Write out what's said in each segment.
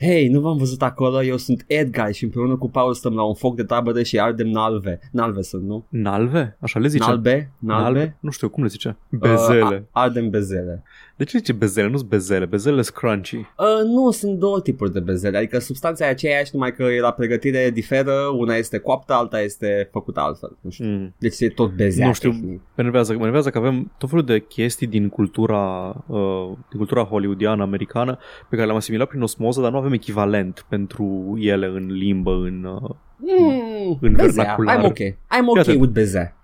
Hei, nu v-am văzut acolo, eu sunt Edgar și împreună cu Paul stăm la un foc de tabără și ardem nalve. Nalve sunt, nu? Nalve? Așa le zice? Nalbe? Nalbe? Nu știu, cum le zice? Bezele. Uh, ardem bezele. De ce zice bezele? Nu sunt bezele, bezele sunt crunchy. Uh, nu, sunt două tipuri de bezele, adică substanța e aceeași, numai că la pregătire diferă, una este coaptă, alta este făcută altfel. Nu știu. Mm. Deci e tot bezea. Nu știu. tehnic. Mă enervează, mă enervează că avem tot felul de chestii din cultura, uh, din cultura hollywoodiană, americană, pe care le-am asimilat prin osmoză, dar nu avem echivalent pentru ele în limbă, în... Uh, Mm, În bezea. vernacular. I'm ok. I'm ok Iată. with bezea.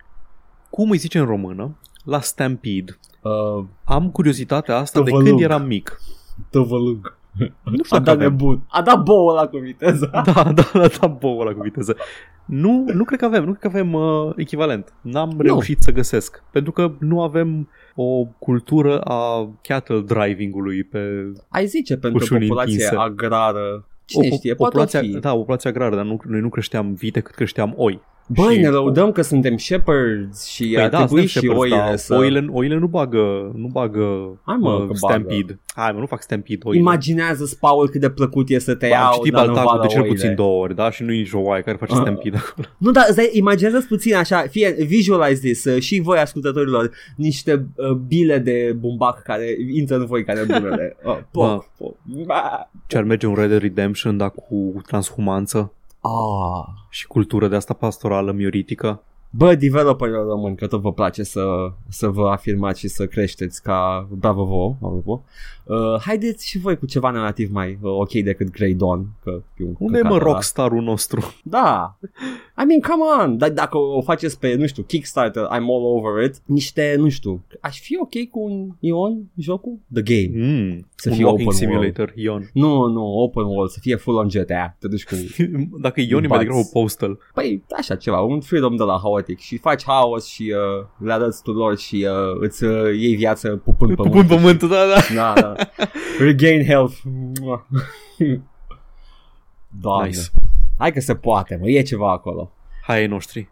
cum îi zice în română? La Stampede. Uh, Am curiozitatea asta de Tăvălug. când eram mic. tăvălug. Nu știu A dacă dat avem. nebun. A dat bouă la cu viteză. Da, da, da, da, bouă la cu viteză. Nu, nu cred că avem, nu cred că avem uh, echivalent. N-am reușit să găsesc. Pentru că nu avem o cultură a cattle driving-ului pe Ai zice pentru o Ușuni populație întinse. agrară. Cine o, știe, o poate populație, fi. Da, o populație agrară, dar nu, noi nu creșteam vite cât creșteam oi. Băi, Și- ne lăudăm că suntem shepherds și Păi ar da, trebui suntem și shepherds, oile dar să... oile, oile nu bagă, nu bagă Hai, mă, uh, că bagă. stampede. Hai mă, nu fac stampede oile. Imaginează, Paul, cât de plăcut e să te Ba, Am iau, citit dar nu Baltacul vadă de cel oile. puțin două ori, da? Și nu e nici o oaie care face Ah. stampede acolo. Nu, dar îți dai- imaginează puțin așa, fie, visualize this, uh, și voi ascultătorilor, niște uh, bile de bumbac care intră în voi care bunele. Uh, Bă. poc, poc. Ba. Ce ar merge un Red Dead Redemption, dar cu transhumanță Ah. și cultură de asta pastorală mioritică. Bă, developerilor români, că tot vă place să, să vă afirmați și să creșteți ca bravo vouă, apropo. Uh, haideți și voi cu ceva narrativ mai uh, ok decât Grey Dawn, că e un Unde e mă căcat ăla. rockstar-ul nostru? Da. I mean, come on. Dar dacă o faceți pe, nu știu, Kickstarter, I'm all over it, niște, nu știu, aș fi ok cu un Ion jocul? The Game. Mm, Să un fie walking open simulator, Ion. Nu, nu, open world, să fie full on GTA. Te duci cu... Dacă e Ion e mai Bați. degrabă postal. Păi, așa ceva, un freedom de la haotic și faci haos și uh, le arăți tuturor și uh, îți uh, iei viață pupând Pupând pământul. pământul, da, da. Da, da. Regain health. Mua. Doamne. Nice. Hai că se poate, mă, e ceva acolo. Hai ai noștri.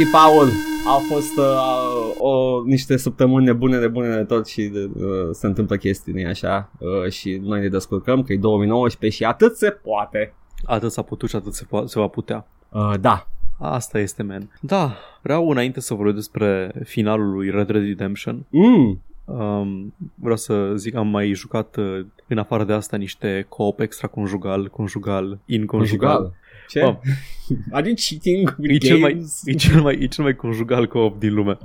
Și Paul, au fost uh, o, niște săptămâni nebune, nebune de tot și de, uh, se întâmplă chestii, nu așa? Uh, și noi ne descurcăm că e 2019 și atât se poate. Atât s-a putut și atât se, po- se va putea. Uh, da, Asta este, man. Da, vreau înainte să vorbesc despre finalul lui Red Dead Redemption. mm, Um, vreau să zic, am mai jucat uh, în afară de asta niște co-op extraconjugal, conjugal, inconjugal. conjugal. Ce? Bă. Are you cheating with E cel, mai, games? e, cel mai, e cel mai conjugal co-op din lume.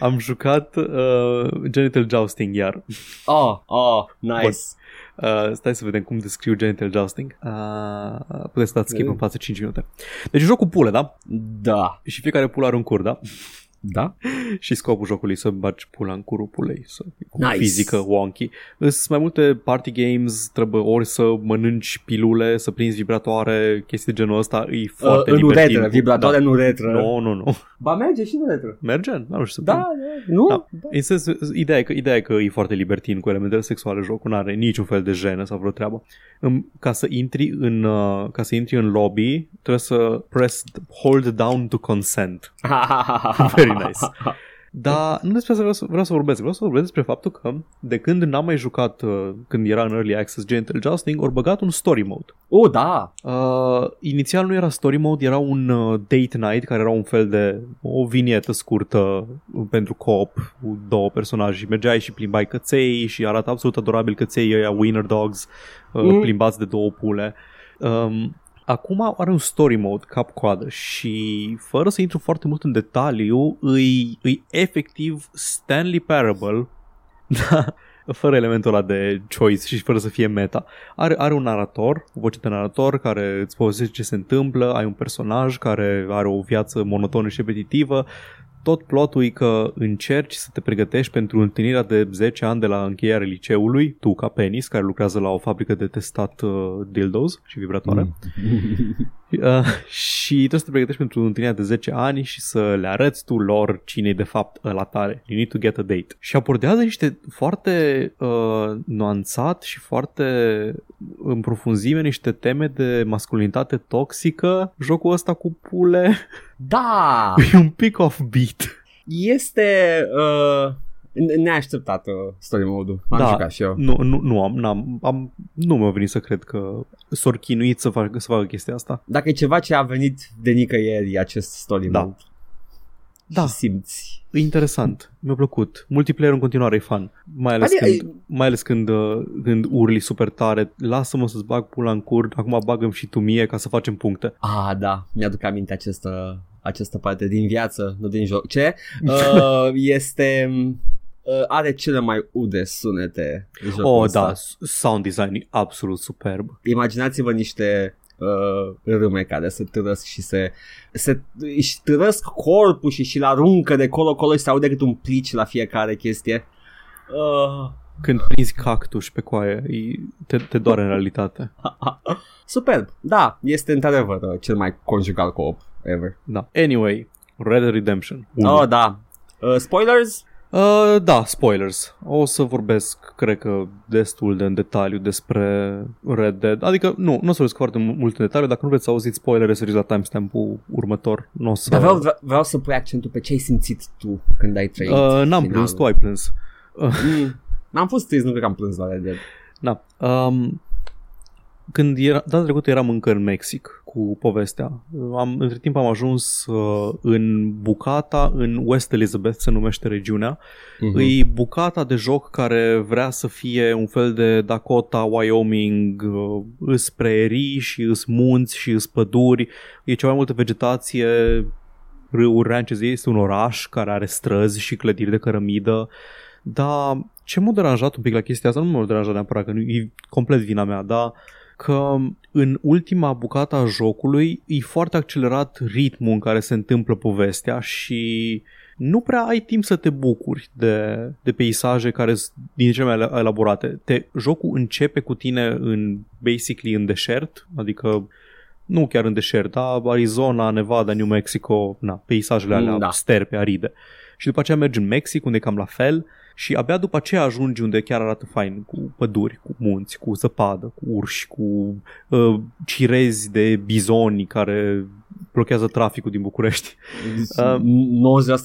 Am jucat uh, Genital Jousting iar. Oh, oh, nice. Uh, stai să vedem cum descriu Genital Jousting. Uh, puteți să dați skip Mm. în față 5 minute. Deci joc cu pule, da? Da. Și fiecare pulă are un cur, da? Da? Și scopul jocului e să bagi pula în curul pulei, să Nice. fizică wonky. Sunt mai multe party games, trebuie ori să mănânci pilule, să prinzi vibratoare, chestii de genul ăsta, e foarte Uh, în divertit. uretră, vibratoare da. în uretră. Nu, nu, nu. Ba merge și în uretră. Merge? Nu știu să Da, prind. da, nu? Da. Da. În sens, ideea, e că, ideea e că e foarte libertin cu elementele sexuale jocul, nu are niciun fel de jenă sau vreo treabă. În, ca să intri în uh, ca să intri în lobby, trebuie să press hold down to consent. Very nice. Dar nu despre asta vreau să, vreau să vorbesc. Vreau să vorbesc despre faptul că de când n-am mai jucat, uh, când era în Early Access Gentle Jousting, ori băgat un story mode. oh, da. Uh, inițial nu era story mode, era un uh, date night care era un fel de o vinietă scurtă pentru co-op cu două personaje și mergeai și plimbai căței și arată absolut adorabil căței ăia Wiener Dogs uh, Mm. plimbați de două pule. Um, Acum are un story mode cap-coadă și fără să intru foarte mult în detaliu, îi, îi efectiv Stanley Parable, da, fără elementul ăla de choice și fără să fie meta. Are, are un narator, o voce de narator care îți povestește ce se întâmplă, ai un personaj care are o viață monotonă și repetitivă, tot plotul e că încerci să te pregătești pentru întâlnirea de 10 ani de la încheierea liceului, tu ca penis, care lucrează la o fabrică de testat uh, dildos și vibratoare. Mm. Uh, și trebuie să te pregătești pentru întâlnirea de 10 ani și să le arăți tu lor cine e de fapt la tare. You need to get a date. Și abordează niște foarte uh, nuanțat și foarte în profunzime niște teme de masculinitate toxică. Jocul ăsta cu pule Da! e un pic off-beat. Este uh, neașteptat uh, story mode-ul. Am Da. jucat și eu. Nu, nu, nu am, n-am, am, nu mi-a venit să cred că s-au chinuit să facă, să facă chestia asta. Dacă e ceva ce a venit de nicăieri e acest story Da. mode. Da. Și simți. E interesant, mi-a plăcut. Multiplayer în continuare e fun, mai ales, Adică- când, mai ales când, uh, când urli super tare. Lasă-mă să-ți bag pula în cur, acum bagăm și tu mie ca să facem puncte. Ah, da, mi-aduc aminte această, această parte din viață, nu din joc. Ce? Uh, este... Uh, are cele mai ude sunete jocul Oh, ăsta. da, s- sound design e absolut superb. Imaginați-vă niște uh, râme care se târăsc și se, se își târăsc corpul și și-l aruncă de colo-colo și se aude cât un plici la fiecare chestie. Uh, Când prinzi cactus pe coaie, e, te, te doare în realitate. superb. Da, este într-adevăr uh, cel mai conjugal co-op ever. Da. Anyway, Red Dead Redemption. unu. Oh, da. Uh, spoilers? Uh, da, spoilers. O să vorbesc, cred că, destul de în detaliu despre Red Dead. Adică, nu, nu o să vorbesc foarte mu- mult în detaliu. Dacă nu vreți să auziți spoilere, să la timestamp-ul următor. Nu o să... Dar vreau, vreau să pui accentul pe ce ai simțit tu când ai trăit uh, n-am finalul. plâns, tu ai plâns. Mm, n-am fost trist, nu cred că am plâns la Red Dead. Da. Um, când era, data trecută eram încă în Mexic cu povestea. Am, între timp am ajuns uh, în Bucata, în West Elizabeth se numește regiunea. Mhm. E bucata de joc care vrea să fie un fel de Dakota, Wyoming, uh, îs prerii și îs munți și îs păduri. E cea mai multă vegetație, râuri, ranches. Este un oraș care are străzi și clădiri de cărămidă. Dar ce m-a deranjat un pic la chestia asta, nu m-a deranjat neapărat, că nu, e complet vina mea, dar că în ultima bucată a jocului e foarte accelerat ritmul în care se întâmplă povestea și nu prea ai timp să te bucuri de, de peisaje care sunt din cele mai elaborate. Te, jocul începe cu tine în basically în deșert, adică nu chiar în deșert, dar Arizona, Nevada, New Mexico, na, peisajele alea Da. da. sterpe, aride. Și după aceea mergi în Mexic, unde e cam la fel, și abia după aceea ajungi unde chiar arată fain, cu păduri, cu munți, cu zăpadă, cu urși, cu uh, cirezi de bizoni care blochează traficul din București. Uh,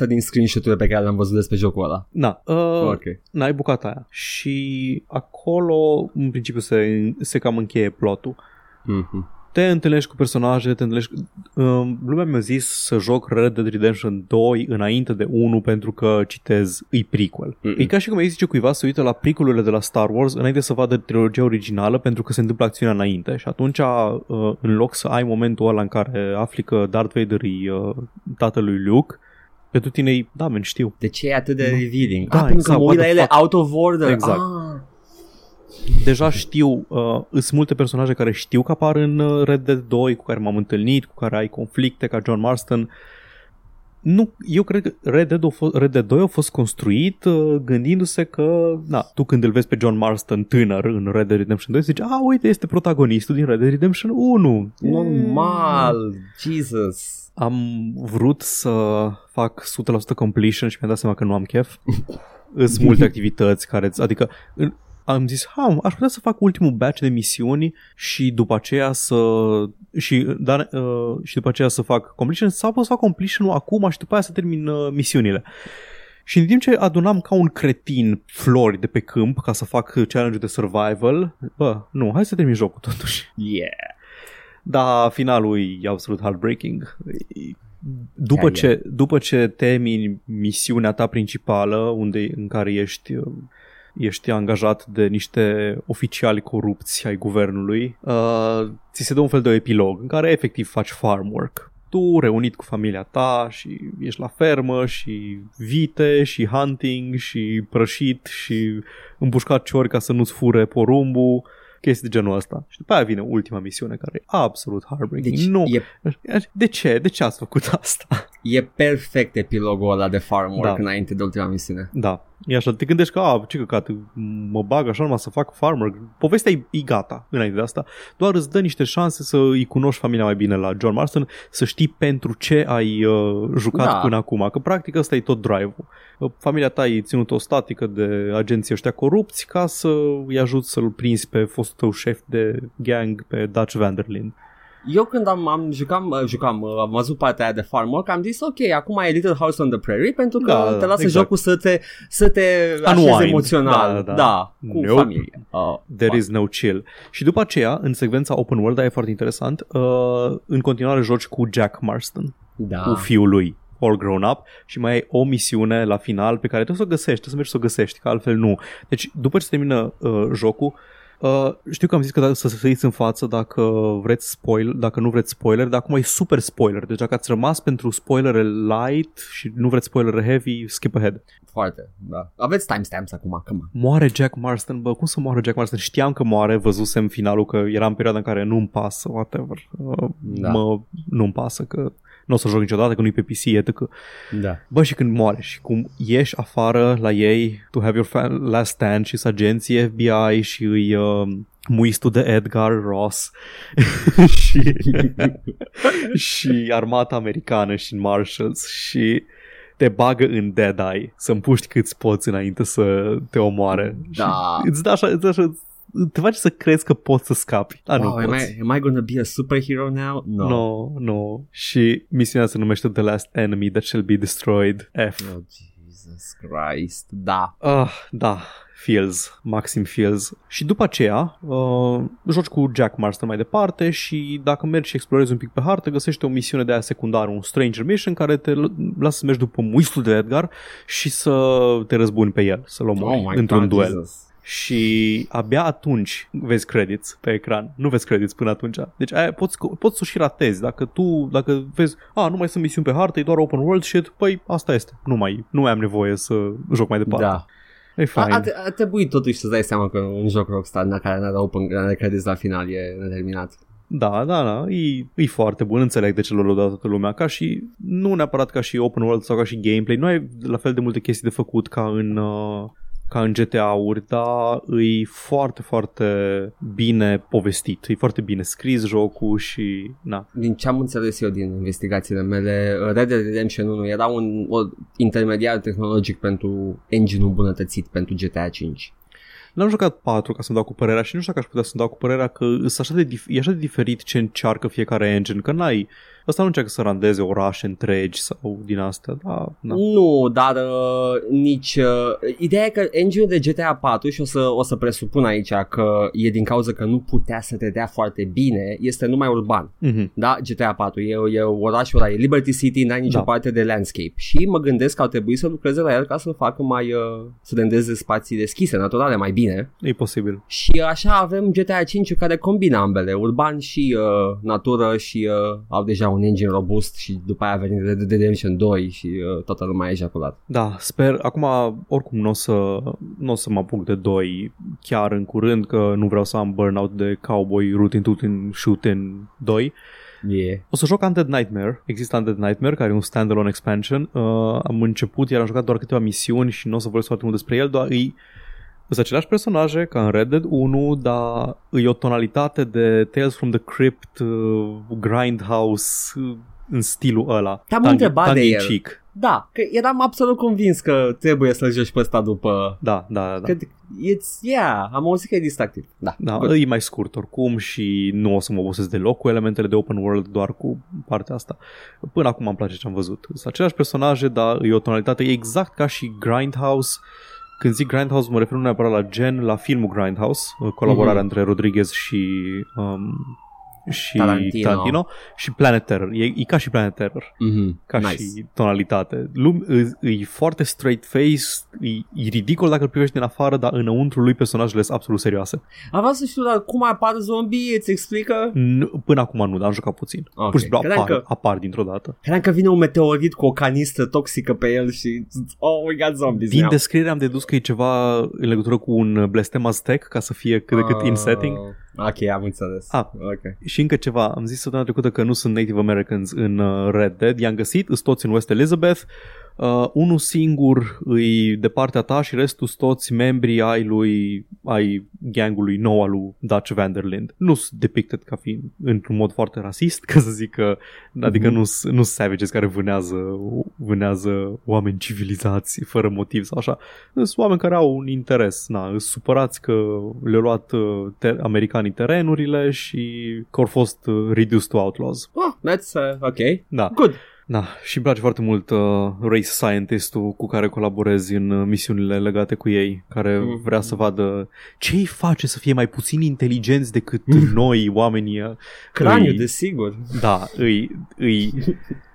90% din screenshot-urile pe care le-am văzut despre jocul ăla. Na, uh, Ok. n-ai bucata aia. Și acolo, în principiu, se, se cam încheie plotul. Mhm. Te întâlnești cu personaje, te întâlnești... Uh, lumea mi-a zis să joc Red Dead Redemption 2 înainte de 1 pentru că citez îi prequel. Mm-mm. E ca și cum îi zice cuiva să uită la prequelurile de la Star Wars înainte să vadă trilogia originală pentru că se întâmplă acțiunea înainte și atunci uh, în loc să ai momentul ăla în care afli că Darth Vader e uh, tatălui Luke, pentru tine e, da, men, știu. De ce e atât de revealing? Da, ah, pentru exact, că mă uit what la the ele fuck? out of order. Exact. Ah. Deja știu, uh, sunt multe personaje care știu că apar în uh, Red Dead 2, cu care m-am întâlnit, cu care ai conflicte, ca John Marston. Nu, eu cred că Red Dead, a fost, Red Dead 2 a fost construit uh, gândindu-se că, na, tu când îl vezi pe John Marston tânăr în Red Dead Redemption 2, zici, a, uite, este protagonistul din Red Dead Redemption 1. Normal, Jesus. Am vrut să fac 100% completion și mi-am dat seama că nu am chef. Sunt multe activități care, adică în- am zis, ha, aș putea să fac ultimul batch de misiuni și după aceea să și, dar, uh, și după aceea să fac completion sau pot să fac completion acum și după aia să termin uh, misiunile. Și în timp ce adunam ca un cretin flori de pe câmp ca să fac challenge de survival, bă, nu, hai să termin jocul totuși. Yeah. Da, finalul e absolut heartbreaking. E- După Chiar e. ce, după ce termini misiunea ta principală, unde, în care ești, uh, ești angajat de niște oficiali corupți ai guvernului, uh, ți se dă un fel de epilog în care efectiv faci farm work. Tu reunit cu familia ta și ești la fermă și vite și hunting și prășit și împușcat ciori ca să nu-ți fure porumbul chestii de genul ăsta. Și după aia vine ultima misiune care e absolut heartbreaking. Deci nu. e, De ce? De ce ați făcut asta? e perfect epilogul ăla de farm work Da. înainte de ultima misiune. Da. E așa, te gândești că, a, ce căcat, mă bag așa numai să fac farmer. Povestea e, e gata înainte de asta. Doar îți dă niște șanse să îi cunoști familia mai bine la John Marston, să știi pentru ce ai uh, jucat Da. până acum. Că practic ăsta e tot drive-ul. Uh, Familia ta e ținut o statică de agenții ăștia corupți ca să îi ajut să-l prinzi pe fostul tău șef de gang, pe Dutch Vanderlyn. Eu când am, am jucam, uh, jucam, uh, am văzut partea aia de farm work, am zis ok, acum e Little House on the Prairie pentru că Da, da, te lasă exact. jocul să te, să te așezi Unwind. emoțional. Da, da. da cu Nope. familia. Uh, There is no chill. Și după aceea, în secvența open world, aia e foarte interesant, uh, în continuare joci cu Jack Marston, da. cu fiul lui all grown up și mai ai o misiune la final pe care trebuie să o găsești, trebuie să mergi să o găsești, că altfel nu. Deci după ce se termină uh, jocul, Uh, știu că am zis că da, să să săriți în față dacă vreți spoil, dacă nu vreți spoiler, dar acum e super spoiler. Deci dacă ați rămas pentru spoilere light și nu vreți spoilere heavy, skip ahead. Foarte, da. Aveți timestamps acum, come on. Moare Jack Marston, bă, cum să moare Jack Marston? Știam că moare, văzusem finalul că era în perioada în care nu-mi pasă, whatever. Uh, Da. mă, nu-mi pasă că nu o să joc niciodată, că nu-i pe PC, etc. Da. Bă, și când moare și cum ieși afară la ei to have your fa- last stand și agenții FBI și îi uh, muistul de Edgar Ross și, și armata americană și Marshalls și te bagă în Dead Eye să împuști câți poți înainte să te omoare. Da. Și îți dă așa, îți dă așa te face să crezi că poți să scapi. Dar nu wow, am, poți. I, am I gonna be a superhero now? No. No, no. Și misiunea se numește The Last Enemy That Shall Be Destroyed F. Oh, Jesus Christ. Da. Ah, da, Fields, Maxim Fields. Și după aceea, uh, joci cu Jack Marston mai departe și dacă mergi și explorezi un pic pe hartă, găsești o misiune de aia secundară, un Stranger Mission care te l- lasă să mergi după muistul de Edgar și să te răzbuni pe el, să-l omori Oh my într-un God, duel. Jesus. Și abia atunci vezi credits pe ecran. Nu vezi credits până atunci. Deci aia poți, poți să și ratezi. Dacă tu, dacă vezi, a, nu mai sunt misiuni pe hartă, e doar open world shit, păi asta este. Nu mai, nu mai am nevoie să joc mai departe. Da. E A, fain. a, a trebuit totuși să dai seama că un joc Rockstar în care n-are open n-are credits la final e neterminat. Da, da, da, e, e foarte bun, înțeleg de ce l-a dat toată lumea, ca și, nu neapărat ca și open world sau ca și gameplay, nu ai la fel de multe chestii de făcut ca în, uh, ca în GTA-uri, dar e foarte, foarte bine povestit, e foarte bine scris jocul și, na, Din ce am înțeles eu din investigațiile mele, Red Dead Redemption 1 era un o, intermediar tehnologic pentru engine îmbunătățit pentru GTA 5. N-am jucat 4 ca să-mi dau cu părerea și nu știu dacă aș putea să-mi dau cu părerea că îs așa de dif- e așa de diferit ce încearcă fiecare engine, că n-ai, ăsta nu încearcă să randeze orașe întregi sau din astea, da, da. Nu, dar uh, nici... Uh, ideea e că engine de GTA 4 și o să, o să presupun aici că e din cauza că nu putea să te dea foarte bine, este numai urban. Mhm. Da, GTA 4 e, e orașul ăla, e Liberty City, n-ai nicio Da. parte de landscape și mă gândesc că ar trebui să lucreze la el ca să facă mai, uh, să rendeze spații deschise, naturale mai bine E posibil. și așa avem GTA 5 care combină ambele, urban și uh, natură și uh, au deja un engine robust și după aia a venit Red Dead Redemption 2 și uh, toată lumea a ejaculat. Da, sper, acum oricum nu o să, n o să mă apuc de 2 chiar în curând, că nu vreau să am burnout de cowboy root in toot in shoot in 2. Yeah. O să joc Undead Nightmare, există Undead Nightmare, care e un standalone expansion. Uh, am început, iar am jucat doar câteva misiuni și nu o să vorbesc foarte mult despre el, doar îi sunt aceleași personaje ca în Red Dead 1, dar e o tonalitate de Tales from the Crypt, uh, Grindhouse, uh, în stilul ăla. Te-am Tongue- întrebat de tongue-in-cheek. Da, că eram absolut convins că trebuie să-l joci pe ăsta după... Da, da, da. Că it's, yeah, am auzit că e distractiv. Da, Da, Good. e mai scurt oricum și nu o să mă obosesc deloc cu elementele de open world, doar cu partea asta. Până acum îmi place ce am văzut. Sunt aceleași personaje, dar e o tonalitate exact ca și Grindhouse. Când zic Grindhouse mă refer nu neapărat la gen, la filmul Grindhouse, colaborarea Mhm. între Rodriguez și um, și Tarantino. Tarantino și Planet Terror. E, e ca și Planet Terror, Mm-hmm. ca nice. și tonalitate. Lum, e, e foarte straight face, e, e ridicol dacă îl privești din afară, dar înăuntru lui personajele sunt absolut serioase. Am vrea să știu, dar cum apar zombie, îți explică? N- până acum nu, dar am jucat puțin. Ok. Pur și simplu Credeam apar, că- apar dintr-o dată. Credeam că vine un meteorit cu o canistră toxică pe el și... Oh my god, zombies Din now. descriere am dedus că e ceva în legătură cu un blestem aztec ca să fie cât de cât in Ah, setting. Ok, am înțeles. Ah. Ok. Și încă ceva, am zis săptămâna trecută că nu sunt Native Americans în uh, Red Dead, i-am găsit, sunt toți în West Elizabeth, uh, unul singur îi de partea ta și restul sunt toți membrii ai lui, ai gangului nou al lui Dutch Vanderland. Nu sunt depicted ca fiind într-un mod foarte rasist, ca să zic că, adică Mhm. nu sunt nu sunt savages care vânează, vânează oameni civilizați fără motiv sau așa. Sunt oameni care au un interes, na, sunt supărați că le-au luat uh, ter- americanii terenurile și că au fost uh, reduced to outlaws. Oh, that's uh, ok. Da, Good. Da. Și îmi place foarte mult uh, race scientist-ul cu care colaborezi în uh, misiunile legate cu ei, care Mhm. vrea să vadă ce îi face să fie mai puțin inteligenți decât noi, oamenii. uh, Craniu, îi- desigur. Da, îi, îi...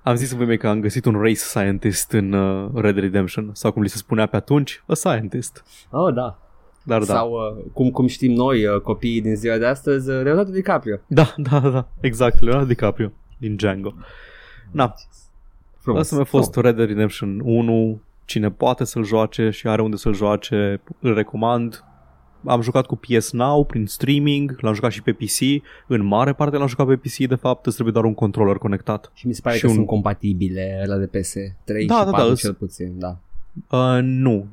Am zis în vreme că am găsit un race scientist în uh, Red Dead Redemption, sau cum li se spunea pe atunci, a scientist. Oh, da. Dar da. Sau, uh, cum, cum știm noi, uh, copiii din ziua de astăzi, uh, Leonardo DiCaprio. Da, da, da, exact, Leonardo DiCaprio din Django. Na, Frumos. asta mi-a fost Red Dead Redemption 1, cine poate să-l joace și are unde să-l joace, îl recomand. Am jucat cu PS Now prin streaming, l-am jucat și pe PC, în mare parte l-am jucat pe PC, de fapt îți trebuie doar un controller conectat. Și mi se pare și că un- sunt compatibile la de PS 3 Da, și da, da, 4 îs- cel puțin, da. Uh, nu,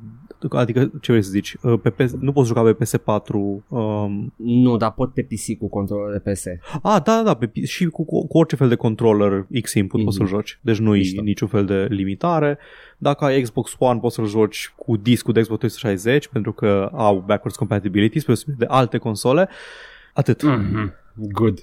adică ce vrei să zici, uh, pe PS, nu poți juca pe PS4, um, Nu, dar pot pe PC cu controller de PS. Ah, da, da, da, pe, și cu, cu, cu orice fel de controller X-input mm-hmm. poți Mhm. să-l joci. Deci nu e Mișto. niciun fel de limitare. Dacă ai Xbox One, poți să-l joci cu discul de Xbox 360 pentru că au backwards compatibility spre deosebire de alte console. Atât. Mm. Mm-hmm. Good.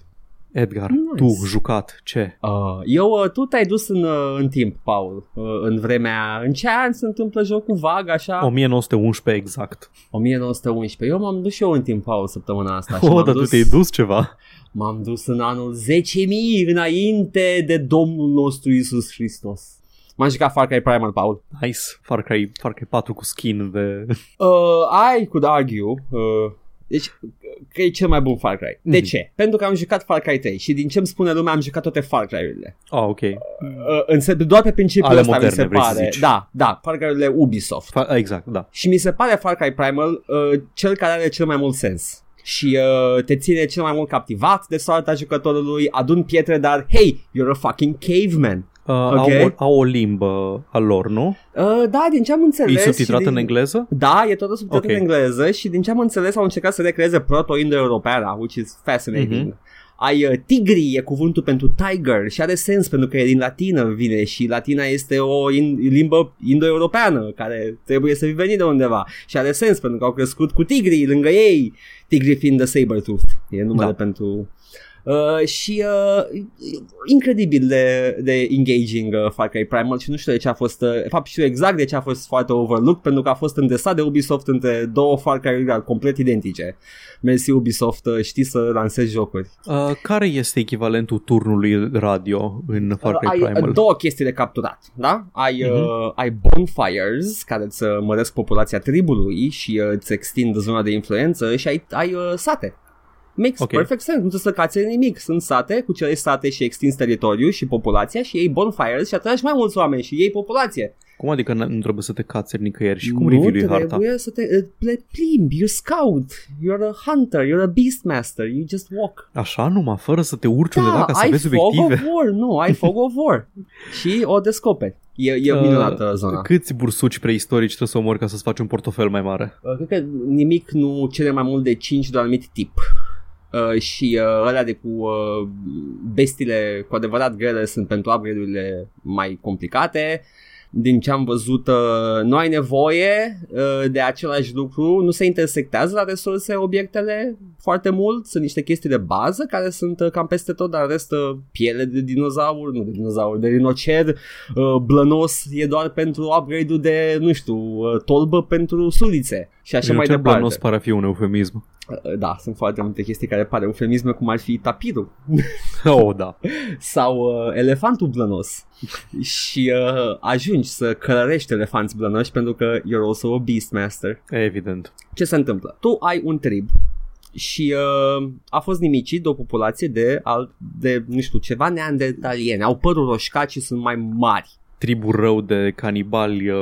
Edgar, Nice. tu jucat ce? Uh, eu, uh, tu te-ai dus în, uh, în timp, Paul, uh, în vremea... În ce an se întâmplă jocul vag, așa? 1911 exact. 1911. Eu m-am dus și eu în timp, Paul, săptămâna asta. și Oh, m-am dar tu dus, te-ai dus ceva. M-am dus în anul 10.000 înainte de Domnul nostru Isus Hristos. M-am jucat Far Cry Primal, Paul. Nice. Far Cry, Far Cry 4 cu skin de... Uh, I could argue... Uh, deci, că e cel mai bun Far Cry. De Mhm. ce? Pentru că am jucat Far Cry 3 și din ce îmi spune lumea am jucat toate Far Cry-urile. Ah, ok. Uh, în se- doar pe principiul Ale ăsta mi moderne, se vrei să pare. zici. Da, da, Far Cry-urile Ubisoft. Fa- exact, da. Și mi se pare Far Cry Primal uh, cel care are cel mai mult sens. Și uh, te ține cel mai mult captivat de soarta jucătorului, adun pietre, dar hey, you're a fucking caveman. Uh, Ok. au, o, au o limbă a lor, nu? Uh, da, din ce am înțeles... E subtitrat și din... în engleză? Da, e tot subtitrat Ok. în engleză și din ce am înțeles au încercat să recreeze proto-indo-europeana, which is fascinating. Mhm. Ai uh, tigri, e cuvântul pentru tiger și are sens pentru că e din latină vine și latina este o in- limbă indo-europeană care trebuie să fi venit de undeva și are sens pentru că au crescut cu tigrii lângă ei, tigrii fiind the saber-tooth, e numele Da. pentru... Uh, și uh, incredibil de, de engaging uh, Far Cry Primal și nu știu de ce a fost, uh, de fapt știu exact de ce a fost foarte overlooked pentru că a fost îndesat de Ubisoft între două Far Cry complet identice. Mersi Ubisoft, uh, știi să lansezi jocuri. Uh, care este echivalentul turnului radio în Far Cry ai Primal? uh, două chestii de capturat, da? Ai, Mhm. uh, ai bonfires care îți uh, măresc populația tribului și uh, îți extind zona de influență și ai, ai uh, sate. Makes Ok. perfect sense, nu trebuie să cațe nimic. Sunt sate, cu cele sate și extinzi teritoriu și populația și ei bonfires și atragi mai mulți oameni și ei populație. Cum adică n- nu trebuie să te cațeri nicăieri și cum nu review trebuie harta? să te uh, le plimbi, you're scout, you're a hunter, you're a beastmaster, you just walk. Așa numai, fără să te urci undeva ca să ai vezi fog obiective? of war, nu, ai fog of war. și o descoperi. E, e Uh, minunată zona. Câți bursuci preistorici trebuie să omori ca să-ți faci un portofel mai mare? Uh, Cred că nimic nu cere mai mult de 5 de un anumit tip. Uh, și uh, alea de cu uh, bestile cu adevărat grele sunt pentru upgrade-urile mai complicate. Din ce am văzut, uh, nu ai nevoie uh, de același lucru, nu se intersectează la resurse obiectele foarte mult, sunt niște chestii de bază care sunt uh, cam peste tot, dar restă piele de dinozaur, nu de dinozaur, de rinocer, uh, blănos e doar pentru upgrade-ul de, nu știu, uh, tolbă pentru sulițe și așa mai departe. blănos pare a fi un eufemism. Uh, Da, sunt foarte multe chestii care pare eufemisme, cum ar fi tapirul Oh, da. sau uh, elefantul blănos și uh, ajungi să călărești elefanți blănoși pentru că you're also a beastmaster. Evident. Ce se întâmplă? Tu ai un trib și uh, a fost nimicit de o populație de, al, de nu știu, ceva neandertaliene. Au părul roșcat și sunt mai mari. Tribul rău de canibali, uh,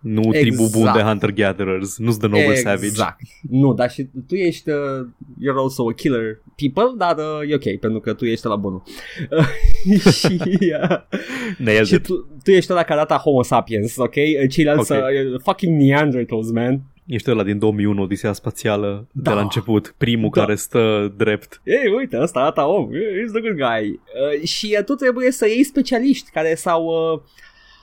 nu exact. tribul bun Exact. de hunter-gatherers, nu-s The Noble Savage. Exact. Nu, dar și tu ești, uh, you're also a killer people, dar uh, e ok, pentru că tu ești la bunul. și uh, Nailed și it. tu, tu ești ăla care arată Homo sapiens, ok? Ceilalți Ok. okay. uh, fucking Neanderthals, man. Ești ăla din 2001, Odisea Spațială, Da. de la început, primul Da. care stă drept. Ei, uite, ăsta arată om, he's the good guy. Uh, și uh, tu trebuie să iei specialiști care s-au... Uh,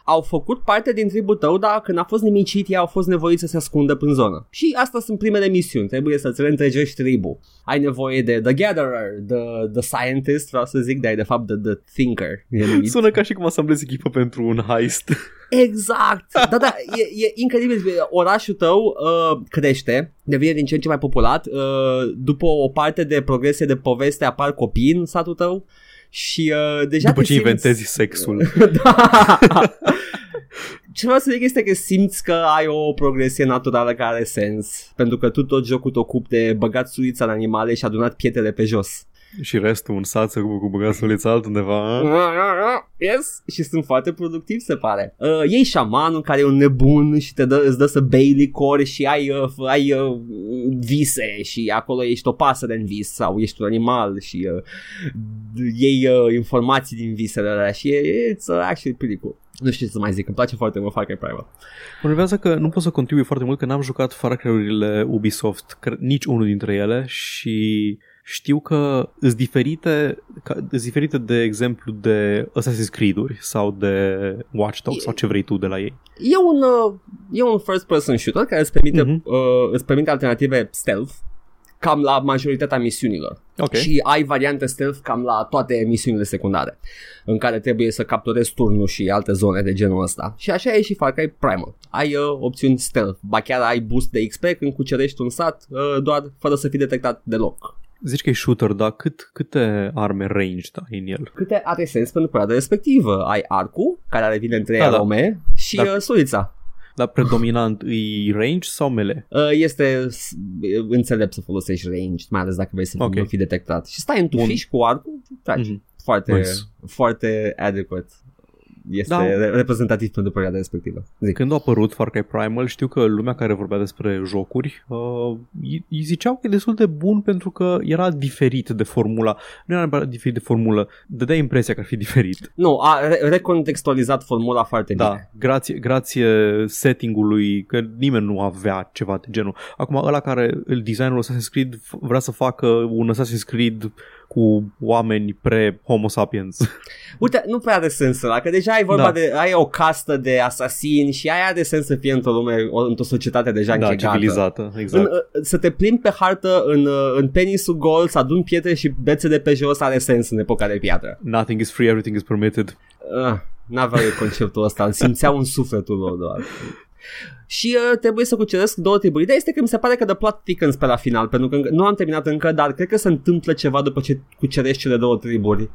au făcut parte din tribul tău, dar când a fost nimicit, ei au fost nevoiți să se ascundă prin zonă. Și asta sunt primele misiuni, trebuie să-ți reîntregești tribul. Ai nevoie de The Gatherer, The, the Scientist, vreau să zic, dar e de fapt The, the Thinker. E numit. Sună ca și cum asamblezi echipă pentru un heist. Exact! Da, da, e, e incredibil. Orașul tău uh, crește, devine din ce în ce mai populat. Uh, după o parte de progresie de poveste apar copii în satul tău și uh, deja După te ce simți... inventezi sexul. da. Ce vreau să zic este că simți că ai o progresie naturală care are sens Pentru că tu tot jocul te ocupi de băgat suița în animale și adunat pietele pe jos și restul un sat să cu băgat sulița altundeva. a? Yes Și sunt foarte productiv se pare uh, Ei șamanul care e un nebun Și te dă, îți dă să bei licori Și ai, uh, f- ai uh, vise Și acolo ești o pasăre în vis Sau ești un animal Și uh, iei uh, informații din visele alea Și e, it's uh, actually pretty cool nu știu ce să mai zic, îmi place foarte mult Far Cry Primal. Mă nervează că nu pot să contribui foarte mult că n-am jucat Far Cry-urile Ubisoft, cre- nici unul dintre ele și știu că sunt diferite, ca, sunt diferite de exemplu de Assassin's Creed-uri sau de Watch Dogs E- sau ce vrei tu de la ei. E un, uh, e un first person shooter care îți permite, Mhm. uh, îți permite alternative stealth cam la majoritatea misiunilor. Ok. Și ai variante stealth cam la toate misiunile secundare în care trebuie să capturezi turnul și alte zone de genul ăsta. Și așa e și Far Cry Primal. Ai uh, opțiuni stealth, ba chiar ai boost de XP când cucerești un sat uh, doar fără să fii detectat deloc. Zici că e shooter, dar cât, câte arme ranged ai în el? Câte are sens pentru perioada respectivă? Ai arcul, care are vine în trei Da, da. arome, și Dar- uh, sulița. Dar predominant e range sau melee? Uh, este s- înțelept să folosești range, mai ales dacă vrei să Ok. nu fii detectat. Și stai în tufiș cu arcul, tragi. Mhm. Foarte, Nice. foarte adequate. Este Da. re- reprezentativ pentru perioada respectivă. Zic. Când a apărut Far Cry Primal, știu că lumea care vorbea despre jocuri uh, îi- îi ziceau că e destul de bun pentru că era diferit de formula. Nu era neapărat diferit de formulă, dădea impresia că ar fi diferit. Nu, a re- recontextualizat formula foarte Da, bine. grație, grație settingului, că nimeni nu avea ceva de genul. Acum, ăla care îl designerul Assassin's Creed f- vrea să facă un Assassin's Creed cu oameni pre-Homo sapiens. Uite, nu prea are sens ăla, că deja ai vorba Da. de, ai o castă de asasini și aia are sens să fie într-o lume, o- într-o societate deja da, închegată. civilizată, În, exact. uh, să te plimbi pe hartă în, uh, în penisul gol, să adun pietre și bețe de pe jos are sens în epoca de piatră. Nothing is free, everything is permitted. Uh, n-avea eu conceptul ăsta, îl simțeau în sufletul lor doar. Și uh, trebuie să cuceresc două triburi. Ideea este că mi se pare că the plot thickens pe la final, pentru că încă- nu am terminat încă, dar cred că se întâmplă ceva după ce cucerești cele două triburi.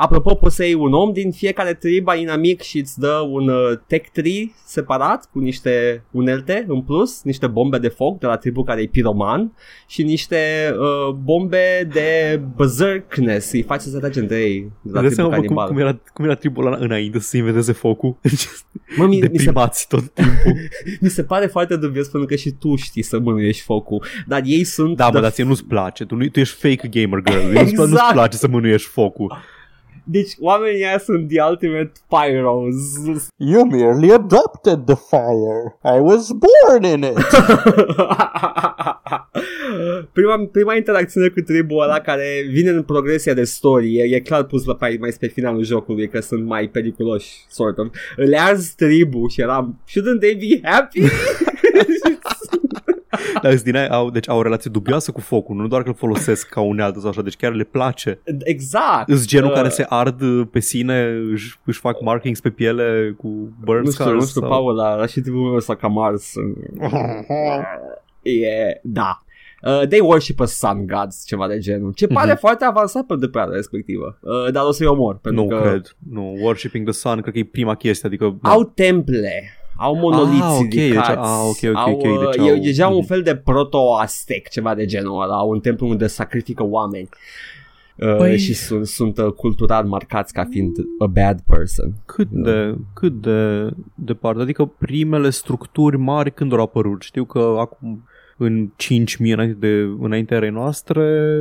Apropo, poți să iei un om din fiecare trib, ai inamic și îți dă un uh, tech tree separat cu niște unelte în plus, niște bombe de foc de la tribul care e piroman și niște uh, bombe de berserkness, îi faci să se atace între ei de la Îți dai tribul seama bă, cum, canibal. cum, era, cum era tribul ăla înainte să se inventeze focul? Mă, mi, mi, se, Deprimați tot timpul. mi se pare foarte dubios pentru că și tu știi să mânuiești focul, dar ei sunt... Da, mă, the dar ție nu-ți place. Tu, nu, tu ești fake gamer girl. Exact. Nu-ți, Exact. nu-ți place să mânuiești focul. Deci oamenii ăia sunt the ultimate pyros. You merely adopted the fire. I was born in it. prima, prima interacțiune cu tribul ăla care vine în progresia de story e, e clar pus la mai, mai spre finalul jocului că sunt mai periculoși sort of. Le arzi tribul și eram shouldn't they be happy? Dar din aia au, deci au o relație dubioasă cu focul, nu doar că îl folosesc ca unealtă sau așa, deci chiar le place. exact. Îs genul Uh, care se ard pe sine, își, își fac markings pe piele cu burn nu știu, scars nu știu, sau... Paul, la, la și tribul meu s-a cam ars. E, da. Uh, they worship a sun gods, ceva de genul. Ce pare Mhm. foarte avansat pe de perioada respectivă. Uh, dar o să-i omor. Pentru Nu că cred. Nu, worshipping the sun, cred că e prima chestie, adică... Au temple. Au monoliți Ah, ok, ridicați. deci- ah, ok, ok, au, ok, uh, deci e au- deja un mhm. fel de proto-aztec, ceva de genul ăla. Au un templu unde sacrifică oameni. Uh, Păi- Și sunt, sunt uh, cultural marcați ca fiind a bad person. Cât de, cât de departe? Adică primele structuri mari când au apărut? Știu că acum în 5000 înainte de înaintea erei noastre,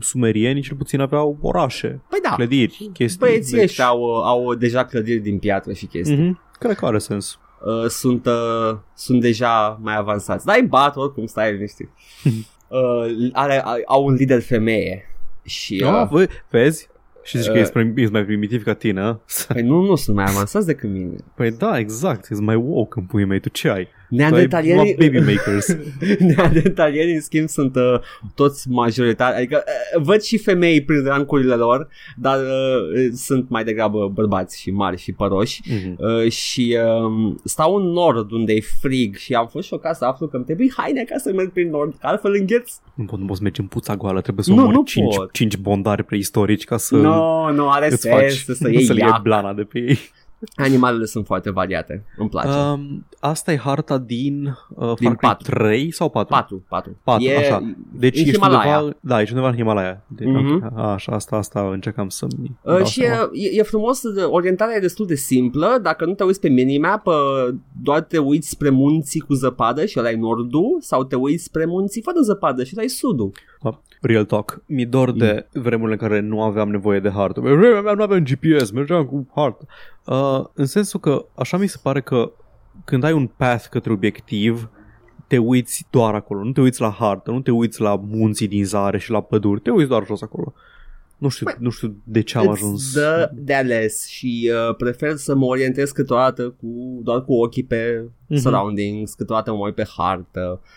sumerienii cel puțin aveau orașe, Păi da, clădiri, chestii. băieții deci... ăștia au, au deja clădiri din piatră și chestii. Mhm, Cred că are sens. Uh, sunt, uh, sunt deja mai avansați. Dar îi bat oricum, stai liniștit. uh, are, au un lider femeie. Și, uh, Ah, vă, vezi? Și zici că Uh, ești, prim- ești mai primitiv ca tine, a? păi nu, nu sunt mai avansați decât mine. Păi da, exact, ești mai woke în puii mei, tu ce ai? Tu ai Neandertalienii, baby makers. Neandertalienii, în schimb, sunt uh, toți majoritari. Adică uh, văd și femei prin rancurile lor, dar uh, sunt mai degrabă bărbați și mari și păroși. Mhm. Uh, și uh, stau în nord unde e frig și am fost șocat să aflu că îmi trebuie haine ca să merg prin nord, că altfel îngheț. Nu, pot, nu poți merge în puța goală, trebuie să Nu, omori nu 5, pot. 5 bondari preistorici ca să Nu, no, nu are îți sens faci, să iei să le iei iac. blana de pe ei. Animalele sunt foarte variate, îmi place. Uh, Um, asta e harta din, uh, Din Far Cry patru. 3 sau 4? 4, 4. 4, e, așa. Deci în ești Himalaya. undeva, da, ești undeva în Himalaya. De, Mhm. okay. Așa, asta, asta încercam să-mi Uh, dau și seama. e, e frumos, orientarea e destul de simplă, dacă nu te uiți pe minimap, uh, doar te uiți spre munții cu zăpadă și ăla e nordul, sau te uiți spre munții fără zăpadă și ăla e sudul. Da. Real talk. Mi dor de Mm. vremurile în care nu aveam nevoie de hartă. Pe vremea mea nu aveam GPS, mergeam cu hartă. Uh, în sensul că așa mi se pare că când ai un path către obiectiv, te uiți doar acolo, nu te uiți la hartă, nu te uiți la munții din zare și la păduri, te uiți doar jos acolo. Nu știu, Păi, nu știu de ce am Îți ajuns. dă de ales și uh, prefer să mă orientez câteodată cu, doar cu ochii pe Mhm. surroundings, câteodată mă uit pe hartă. Uh,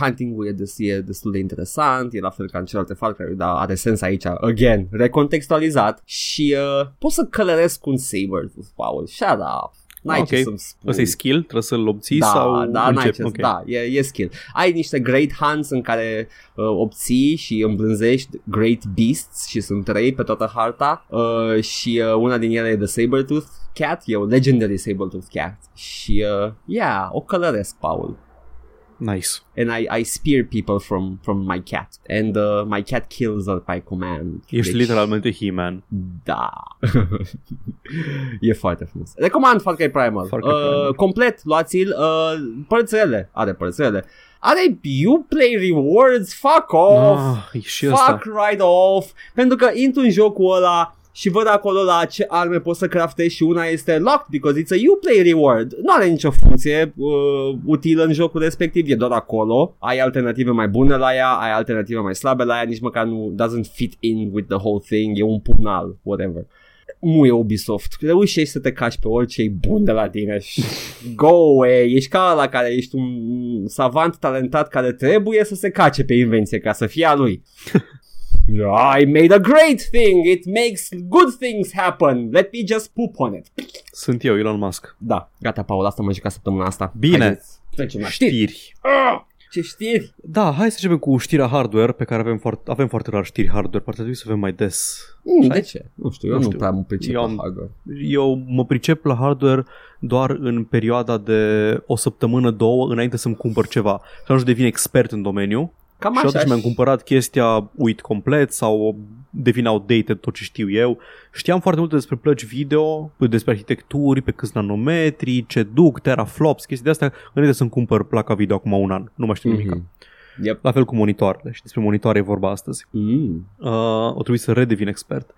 hunting-ul e, des, e destul de interesant, e la fel ca în celelalte Far Cry, dar are sens aici, again, recontextualizat și uh, pot să călăresc cu un saber, Paul, shut up. N-ai Ok. ce să-mi spui. Ăsta e skill? Trebuie să-l obții da, sau da, n-ai începi? ce, Ok. da, e, e skill. Ai niște great hunts în care uh, obții și îmblânzești great beasts și sunt trei pe toată harta uh, și uh, una din ele e the Sabertooth Cat, e o legendary Sabertooth Cat și uh, yeah, o călăresc, Paul. Nice. And I, I spear people from, from my cat and uh, my cat kills at my command. Ești Deci- literalmente He-Man. da. e foarte frumos. Recomand Far Cry Primal. Far Cry uh, Primal. Complet, luați-l. Uh, părțele. Are părțele. Are you play rewards. Fuck off. Ah, e și Fuck ăsta. right off. Pentru că intru în jocul ăla și văd acolo la ce arme poți să craftezi și una este locked because it's a Uplay reward. Nu are nicio funcție uh, utilă în jocul respectiv, e doar acolo. Ai alternative mai bune la ea, ai alternative mai slabe la ea, nici măcar nu doesn't fit in with the whole thing, e un pumnal, whatever. Nu e Ubisoft, reușești să te caci pe orice e bun de la tine și go away, ești ca la care ești un savant talentat care trebuie să se cace pe invenție ca să fie a lui. I made a great thing. It makes good things happen. Let me just poop on it. Sunt eu, Elon Musk. Da, gata, Paul, asta mă jucat săptămâna asta. Bine. Haideți, Trecem la știri. Știri. Ah, ce știri? Da, hai să începem cu știrea hardware, pe care avem foarte, avem foarte rar știri hardware, poate trebui să avem mai des. Mm, de ce? Nu știu, eu Nu nu, știu. prea mă pricep Eu la am- hardware. Eu mă pricep la hardware doar în perioada de o săptămână, două, înainte să-mi cumpăr ceva. Și atunci devin expert în domeniu Cam și așa. atunci mi-am cumpărat chestia, uit complet sau devin outdated tot ce știu eu. Știam foarte multe despre plăci video, despre arhitecturi, pe câți nanometri, ce duc, teraflops, chestii de astea, înainte să-mi cumpăr placa video acum un an. Nu mai știu nimic. Mhm. Yep. La fel cu monitoarele și despre monitoare e vorba astăzi. Mm. Uh, o trebuie să redevin expert.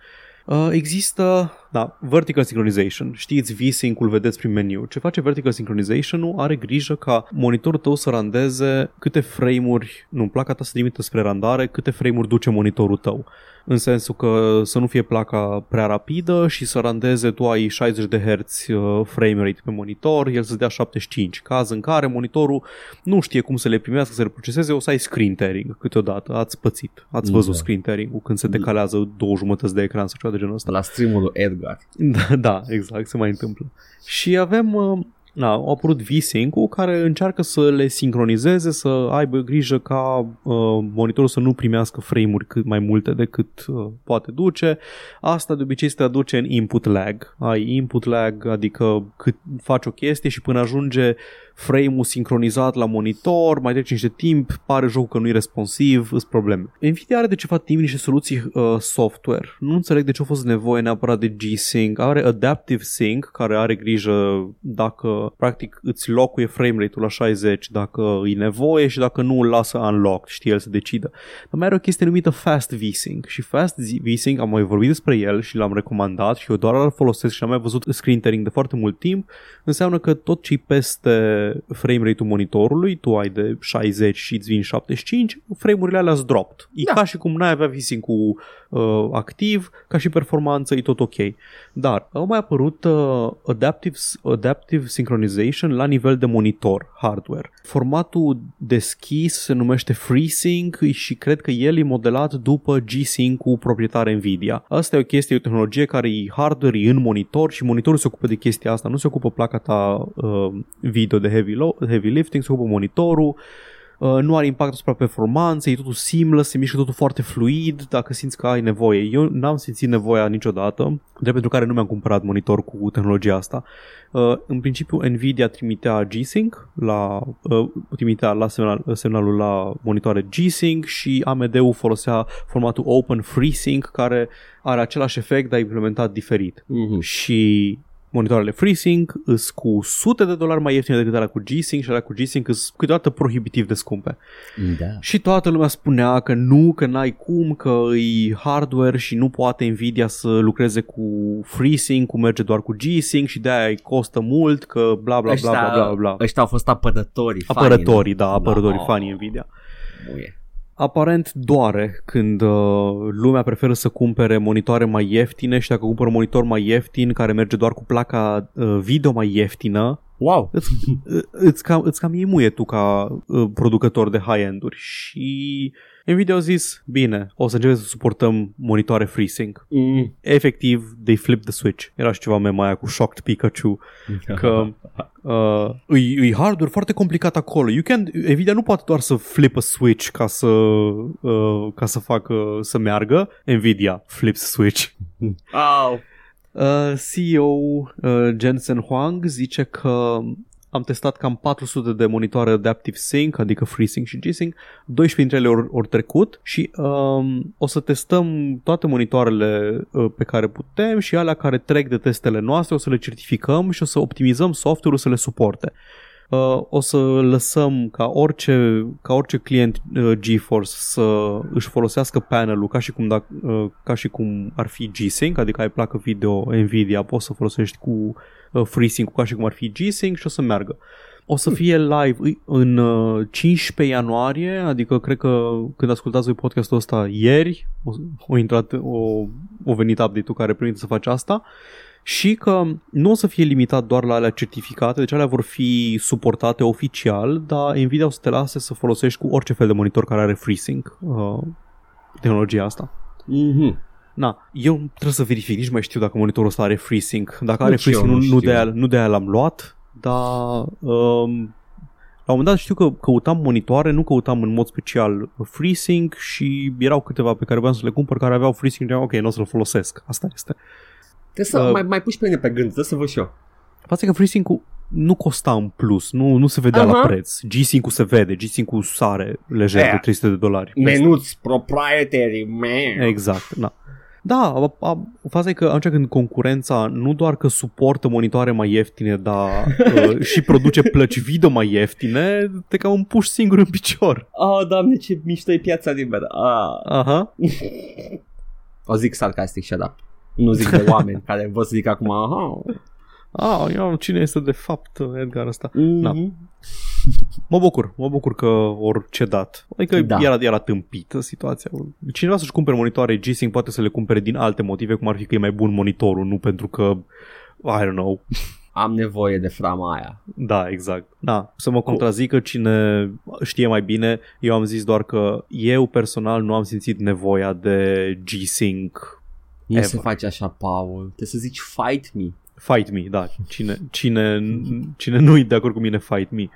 Uh, există, da, vertical synchronization. Știți, V-Sync-ul vedeți prin meniu. Ce face vertical synchronization-ul are grijă ca monitorul tău să randeze câte frame-uri, nu, placa ta să trimită spre randare, câte frame-uri duce monitorul tău în sensul că să nu fie placa prea rapidă și să randeze tu ai 60 de Hz uh, frame rate pe monitor, el să dea 75, caz în care monitorul nu știe cum să le primească, să le proceseze, o să ai screen tearing câteodată, ați pățit, ați văzut Da. screen tearing-ul când se decalează două jumătăți de ecran sau ceva de genul ăsta. La streamul lui Edgar. Da, da, exact, se mai întâmplă. Și avem, uh, na, au apărut V-Sync-ul care încearcă să le sincronizeze, să aibă grijă ca uh, monitorul să nu primească frame-uri cât mai multe decât uh, poate duce. Asta de obicei se traduce în input lag. Ai input lag, adică cât faci o chestie și până ajunge frame-ul sincronizat la monitor, mai trece niște timp, pare jocul că nu e responsiv, îs probleme. Nvidia are de ceva timp niște soluții uh, software. Nu înțeleg de ce a fost nevoie neapărat de G-Sync. Are Adaptive Sync, care are grijă dacă practic îți locuie frame rate-ul la 60, dacă e nevoie și dacă nu îl lasă unlocked, știe el să decidă. Dar mai are o chestie numită Fast V-Sync și Fast V-Sync am mai vorbit despre el și l-am recomandat și eu doar îl folosesc și am mai văzut screen tearing de foarte mult timp, înseamnă că tot ce peste frame rate-ul monitorului, tu ai de 60 și îți vin 75, frame-urile alea sunt dropped. E Da. ca și cum n-ai avea V-Sync-ul uh, activ, ca și performanță, e tot ok. Dar au mai apărut uh, adaptive, adaptive synchronization la nivel de monitor, hardware. Formatul deschis se numește FreeSync și cred că el e modelat după G-Sync-ul proprietar Nvidia. Asta e o chestie, e o tehnologie care e hardware, e în monitor și monitorul se ocupă de chestia asta, nu se ocupă placa ta uh, video de heavy, lo- heavy lifting, se ocupă monitorul, Uh, nu are impact asupra performanței, e totul seamless, se mișcă totul foarte fluid dacă simți că ai nevoie. Eu n-am simțit nevoia niciodată, de pentru care nu mi-am cumpărat monitor cu tehnologia asta. Uh, în principiu, Nvidia trimitea G-Sync, la, uh, trimitea la semnal, semnalul la monitoare G-Sync și AMD-ul folosea formatul Open FreeSync care are același efect, dar implementat diferit Mm-hmm. și monitoarele FreeSync îs cu sute de dolari mai ieftine decât alea cu G-Sync și alea cu G-Sync îs câteodată prohibitiv de scumpe. Da. Și toată lumea spunea că nu, că n-ai cum, că e hardware și nu poate Nvidia să lucreze cu FreeSync, cu merge doar cu G-Sync și de-aia îi costă mult, că bla bla bla bla bla bla. ăștia au fost apărătorii. Apărătorii, da, apărătorii, Da. fanii Nvidia. Muie. Aparent doare când uh, lumea preferă să cumpere monitoare mai ieftine și dacă cumpără un monitor mai ieftin care merge doar cu placa uh, video mai ieftină, Wow. îți, îți, cam, îți cam iei muie tu ca uh, producător de high-end-uri și Nvidia au zis, bine, o să începem să suportăm monitoare FreeSync. Mm. Efectiv, they flip the switch. Era și ceva meme aia cu Shocked Pikachu că uh, e, e hardware foarte complicat acolo. You can, Nvidia nu poate doar să flip a switch ca să, uh, ca să facă să meargă. Nvidia flips switch. Au. Uh, CEO uh, Jensen Huang zice că am testat cam 400 de monitoare Adaptive Sync, adică FreeSync și G-Sync, 12 dintre ele ori, ori trecut și um, o să testăm toate monitoarele uh, pe care putem și alea care trec de testele noastre, o să le certificăm și o să optimizăm software-ul să le suporte. Uh, o să lăsăm ca orice, ca orice client uh, GeForce să își folosească panelul ca și cum, dacă, uh, ca și cum ar fi G-Sync, adică ai placă video Nvidia, poți să folosești cu uh, FreeSync ca și cum ar fi G-Sync și o să meargă. O să fie live în uh, 15 ianuarie, adică cred că când ascultați voi podcastul ăsta ieri, o, o intrat, o, o venit update-ul care permite să faci asta și că nu o să fie limitat doar la alea certificate, deci alea vor fi suportate oficial, dar Nvidia o să te lase să folosești cu orice fel de monitor care are FreeSync uh, tehnologia asta. Mm-hmm. Na, eu trebuie să verific, nici nu mai știu dacă monitorul ăsta are FreeSync. Dacă are Nici eu FreeSync, nu, nu nu, știu. de aia, nu de aia l-am luat, dar um, la un moment dat știu că căutam monitoare, nu căutam în mod special FreeSync și erau câteva pe care voiam să le cumpăr care aveau FreeSync și ok, nu o să-l folosesc. Asta este. Trebuie să Uh, mai, mai puși pe mine pe gând, trebuie să văd și eu. Față că FreeSync-ul nu costa în plus, nu, nu se vedea Aha. la preț. G-Sync-ul se vede, G-Sync-ul sare lejer Aia. de 300 de dolari. Menuți proprietary, man. Exact, da. Da, a, a, faza e că atunci când concurența nu doar că suportă monitoare mai ieftine, dar uh, și produce plăci video mai ieftine, te cam împuși singur în picior. Oh, doamne, ce mișto e piața liberă. Ah. Aha. O zic sarcastic, shut up. Nu zic de oameni care vă să zic acum, aha, Ah, eu, cine este de fapt Edgar ăsta? mm-hmm. Mă bucur, mă bucur că ori cedat. Adică Da. da. era, era tâmpită situația. Cineva să-și cumpere monitoare G-Sync poate să le cumpere din alte motive, cum ar fi că e mai bun monitorul, nu pentru că, I don't know. am nevoie de frama aia. Da, exact. Da, să mă contrazică cine știe mai bine, eu am zis doar că eu personal nu am simțit nevoia de G-Sync Nu Ever. se face așa, Paul. Trebuie să zici fight me. Fight me, da. Cine, cine, cine nu e de acord cu mine, fight me.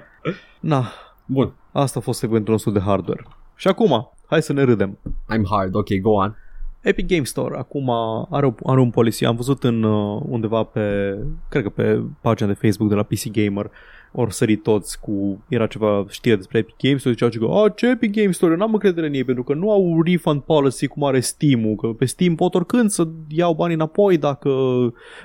Na, Bun. asta a fost segmentul nostru de hardware. Și acum, hai să ne râdem. I'm hard. Ok, go on. Epic Game Store acum are, o, are un policy. Am văzut în uh, undeva pe, cred că pe pagina de Facebook de la PC Gamer, ori sărit toți cu, era ceva știre despre Epic Games Store, ziceau că, a, ce Epic Games Store, eu n-am încredere în ei, pentru că nu au refund policy cum are Steam-ul, că pe Steam pot oricând să iau banii înapoi dacă,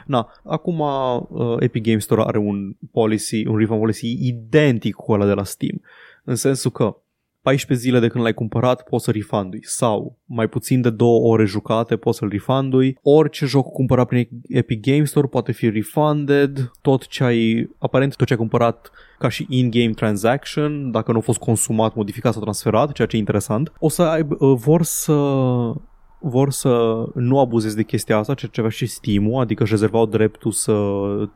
na, acum uh, Epic Games Store are un policy, un refund policy identic cu ăla de la Steam, în sensul că 14 zile de când l-ai cumpărat poți să refundui sau mai puțin de două ore jucate poți să-l refundui. Orice joc cumpărat prin Epic Game Store poate fi refunded. Tot ce ai, aparent tot ce ai cumpărat ca și in-game transaction, dacă nu a fost consumat, modificat sau transferat, ceea ce e interesant, o să aibă, vor să vor să nu abuzezi de chestia asta, ceea ce avea și Steam-ul, adică își rezervau dreptul să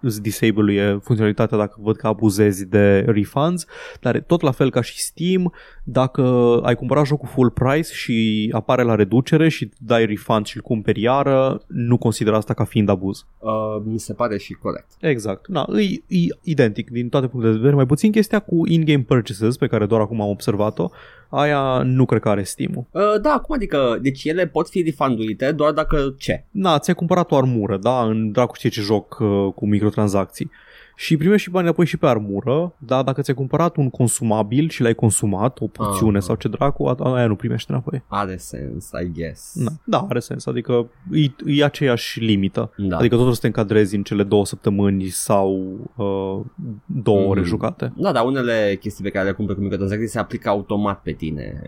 îți disable funcționalitatea dacă văd că abuzezi de refunds, dar tot la fel ca și Steam, dacă ai cumpărat jocul full price și apare la reducere și dai refund și îl cumperi iară, nu consider asta ca fiind abuz. Uh, mi se pare și corect. Exact. Na, e, e identic din toate punctele de vedere, mai puțin chestia cu in-game purchases, pe care doar acum am observat-o, aia nu cred că are Steam-ul. Uh, da, acum adică, deci ele pot fi refunduite doar dacă ce? Na, ți-ai cumpărat o armură, da, în dracu știe ce joc uh, cu microtransacții și primești și bani înapoi și pe armură, dar dacă ți-ai cumpărat un consumabil și l-ai consumat, o poțiune Ah. sau ce dracu, a- aia nu primești înapoi. Are sens, I guess. Na, da, are sens, adică e, e aceeași limită. Da. Adică tot o să te încadrezi în cele două săptămâni sau uh, două ore Mhm. jucate. Da, dar unele chestii pe care le cumperi cu microtransacții se aplică automat pe tine.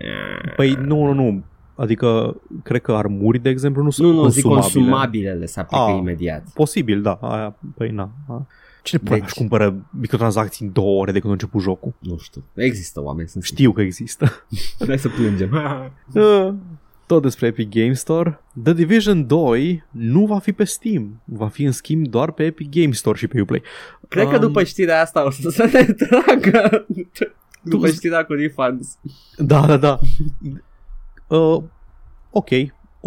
Păi nu, nu, nu. Adică, cred că armuri, de exemplu, nu sunt nu, nu, zic consumabile. consumabilele se aplică Ah. imediat. Posibil, da. Aia, păi na. A. Cine deci... Deci- își cumpără microtransacții în două ore de când a început jocul? Nu știu. Există oameni, sunt Știu că există. sigur. Hai să plângem. Uh, Tot despre Epic Game Store. The Division 2 nu va fi pe Steam. Va fi în schimb doar pe Epic Game Store și pe Uplay. Cred că Um, după știrea asta o să se ne tragă. După știrea cu refunds. Da, da, da. Uh, ok.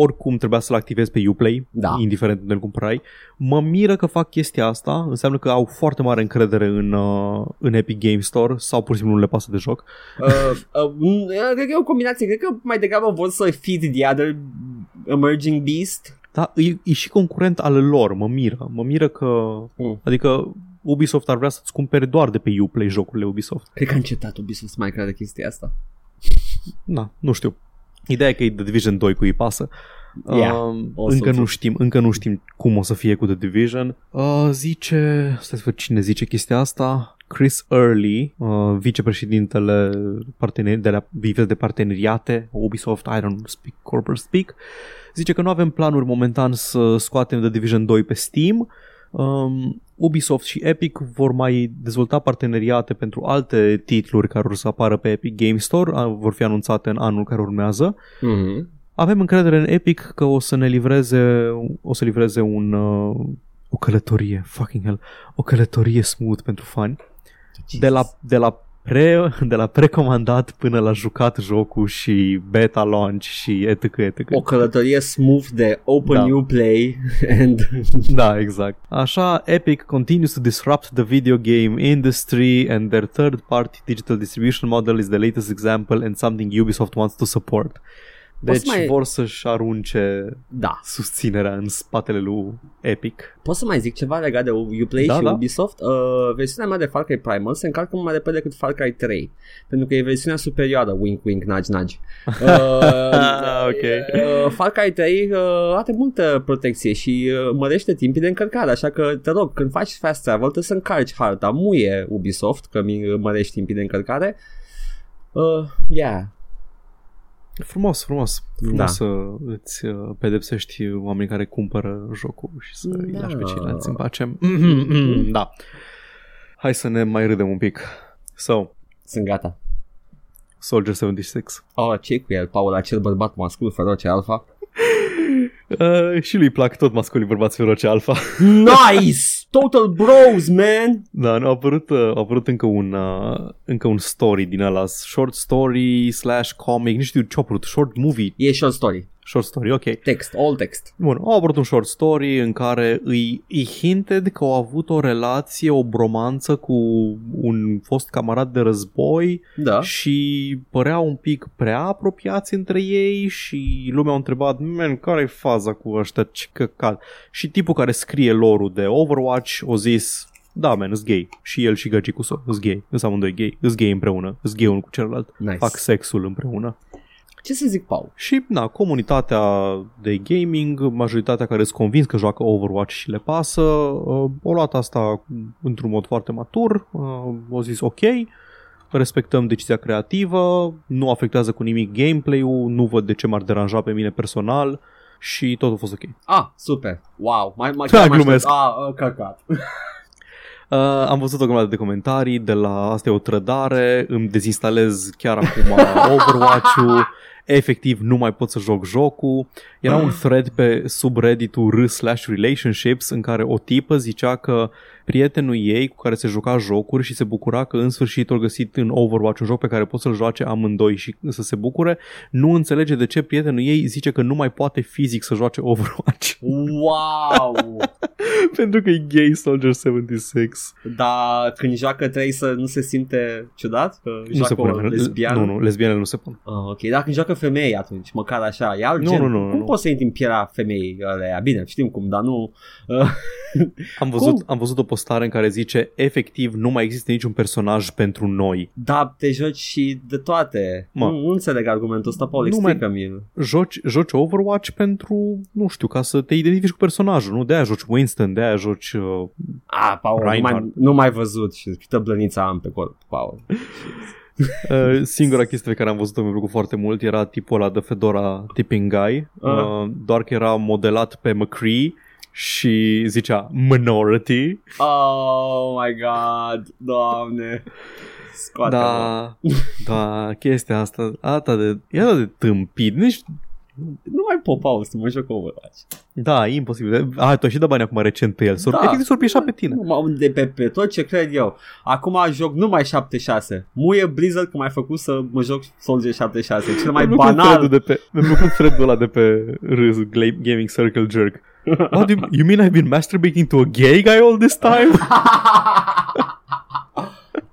Oricum trebuia să-l activezi pe Uplay, Da. indiferent unde îl cumpărai. Mă miră că fac chestia asta, înseamnă că au foarte mare încredere în, uh, în Epic Game Store sau pur și simplu nu le pasă de joc. Uh, uh, mm, cred că e o combinație. Cred că mai degrabă vor să feed the other emerging beast. Da, e, e și concurent al lor, mă miră. Mă miră că... Mm. Adică Ubisoft ar vrea să-ți cumpere doar de pe Uplay jocurile Ubisoft. Cred că a încetat Ubisoft să mai crede chestia asta. Na, nu știu. Ideea e că e The Division 2 cu îi pasă. Yeah, Um, o să încă fiu. nu știm, încă nu știm cum o să fie cu The Division. Uh, zice, stai să văd cine zice chestia asta. Chris Early, uh, vicepreședintele parteneri, de la VP de parteneriate, Ubisoft, I don't speak corporate speak, zice că nu avem planuri momentan să scoatem The Division 2 pe Steam. Um, Ubisoft și Epic vor mai dezvolta parteneriate pentru alte titluri care vor să apară pe Epic Game Store, uh, vor fi anunțate în anul care urmează. Mm-hmm. Avem încredere în Epic că o să ne livreze o să livreze un uh, o călătorie, fucking hell, o călătorie smooth pentru fani. De la, de la pre, de la precomandat până la jucat jocul și beta launch și etc. etc. O călătorie smooth de open Da. new play and Da, exact. Așa, Epic continues to disrupt the video game industry and their third-party digital distribution model is the latest example and something Ubisoft wants to support. Poți Deci mai- vor să-și arunce da. susținerea în spatele lui Epic. Pot să mai zic ceva legat de Uplay Da, și da. Ubisoft? Uh, versiunea mea de Far Cry Primal se încarcă mult mai repede decât Far Cry 3 pentru că e versiunea superioară, wink wink, nudge nudge. Uh, Ok. uh, Far Cry 3 uh, are multă protecție și uh, mărește timpii de încărcare, așa că te rog, când faci fast travel trebuie să încarci harta, muie Ubisoft că mi mărești timpii de încărcare. Uh, yeah. Frumos, frumos. Frumos Da. să îți uh, pedepsești oamenii care cumpără jocul și să îi Da. lași pe ceilalți în pace. Da. Hai să ne mai râdem un pic. So, Sunt gata. Soldier 76. Oh, ce cu el, Paul, acel bărbat mascul feroce alfa? Uh, și lui plac tot masculii bărbați feroce alfa. Nice! Total bros, man! Da, nu, a apărut, uh, a apărut încă un, uh, încă un story din ăla, short story slash comic, nu știu ce a apărut, short movie, E short story. Short story, ok. Text, all text. Bun, a apărut un short story în care îi, îi hinted că au avut o relație, o bromanță cu un fost camarad de război Da. și păreau un pic prea apropiați între ei și lumea a întrebat, man, care e faza cu ăștia, ce căcat? Și tipul care scrie lore de Overwatch a zis, da, man, îs gay. Și el și găgicul său, îs gay. Îs amândoi gay. Îs gay împreună. Îs gay unul cu celălalt. Nice. Fac sexul împreună. Ce să zic, Paul? Și, na, comunitatea de gaming, majoritatea care sunt convins că joacă Overwatch și le pasă, uh, au luat asta într-un mod foarte matur, uh, au zis ok, respectăm decizia creativă, nu afectează cu nimic gameplay-ul, nu văd de ce m-ar deranja pe mine personal și tot a fost ok. Ah, super. Wow. Mai, mai, Da, chiar mă glumesc. aștept. Ah, uh, căcat. Uh, am văzut o grămadă de comentarii de la asta e o trădare, îmi dezinstalez chiar acum Overwatch-ul, efectiv nu mai pot să joc jocul. Era un thread pe subreddit-ul r slash relationships în care o tipă zicea că prietenul ei cu care se juca jocuri și se bucura că în sfârșit au găsit în Overwatch un joc pe care pot să-l joace amândoi și să se bucure, nu înțelege de ce prietenul ei zice că nu mai poate fizic să joace Overwatch Wow. pentru că e gay Soldier 76. Dar când joacă trebuie să nu se simte ciudat? Că Nu joacă se pune. o lesbiană? Nu, nu, lesbianele nu se pun. Ah, ok, dar când joacă femei atunci, măcar așa, e alt Nu, gen. nu, nu, cum nu. poți să intri în pielea femeii alea? Bine, știm cum, dar nu... Uh, Am văzut, Cum? am văzut o postare în care zice efectiv nu mai există niciun personaj pentru noi. da, te joci și de toate. Mă. Nu, nu înțeleg argumentul ăsta, Paul, Nu mai- explică-mi-l. Joci, joci Overwatch pentru, nu știu, ca să te identifici cu personajul, nu? De-aia joci Winston, de-aia joci... Uh, Ah, Paul, nu mai, Reinhardt. nu mai văzut și câtă blăniță am pe corp, Paul. uh, singura chestie pe care am văzut-o mi-a plăcut foarte mult era tipul ăla de Fedora Tipping Guy, Ah. uh, doar că era modelat pe McCree și zicea minority. Oh my god, doamne. Scoate Da, da, chestia asta, asta de, e atât de tâmpit, nici Nu mai pot, Paul, să mă joc Overwatch. Da, e imposibil. A, tu ai și dat bani acum recent pe el. Sor- Da. Efectiv s-or pe tine. Nu mă de pe, pe tot ce cred eu. Acum joc numai 76. Muie Blizzard că m-ai făcut să mă joc Soldier 76. Cel mai Mi-a plăcut banal. thread-ul De pe, mi-a plăcut thread-ul ăla de pe râs, Gla- Gaming Circle Jerk. What do you, you mean I've been masturbating to a gay guy all this time?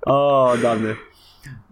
oh, doamne.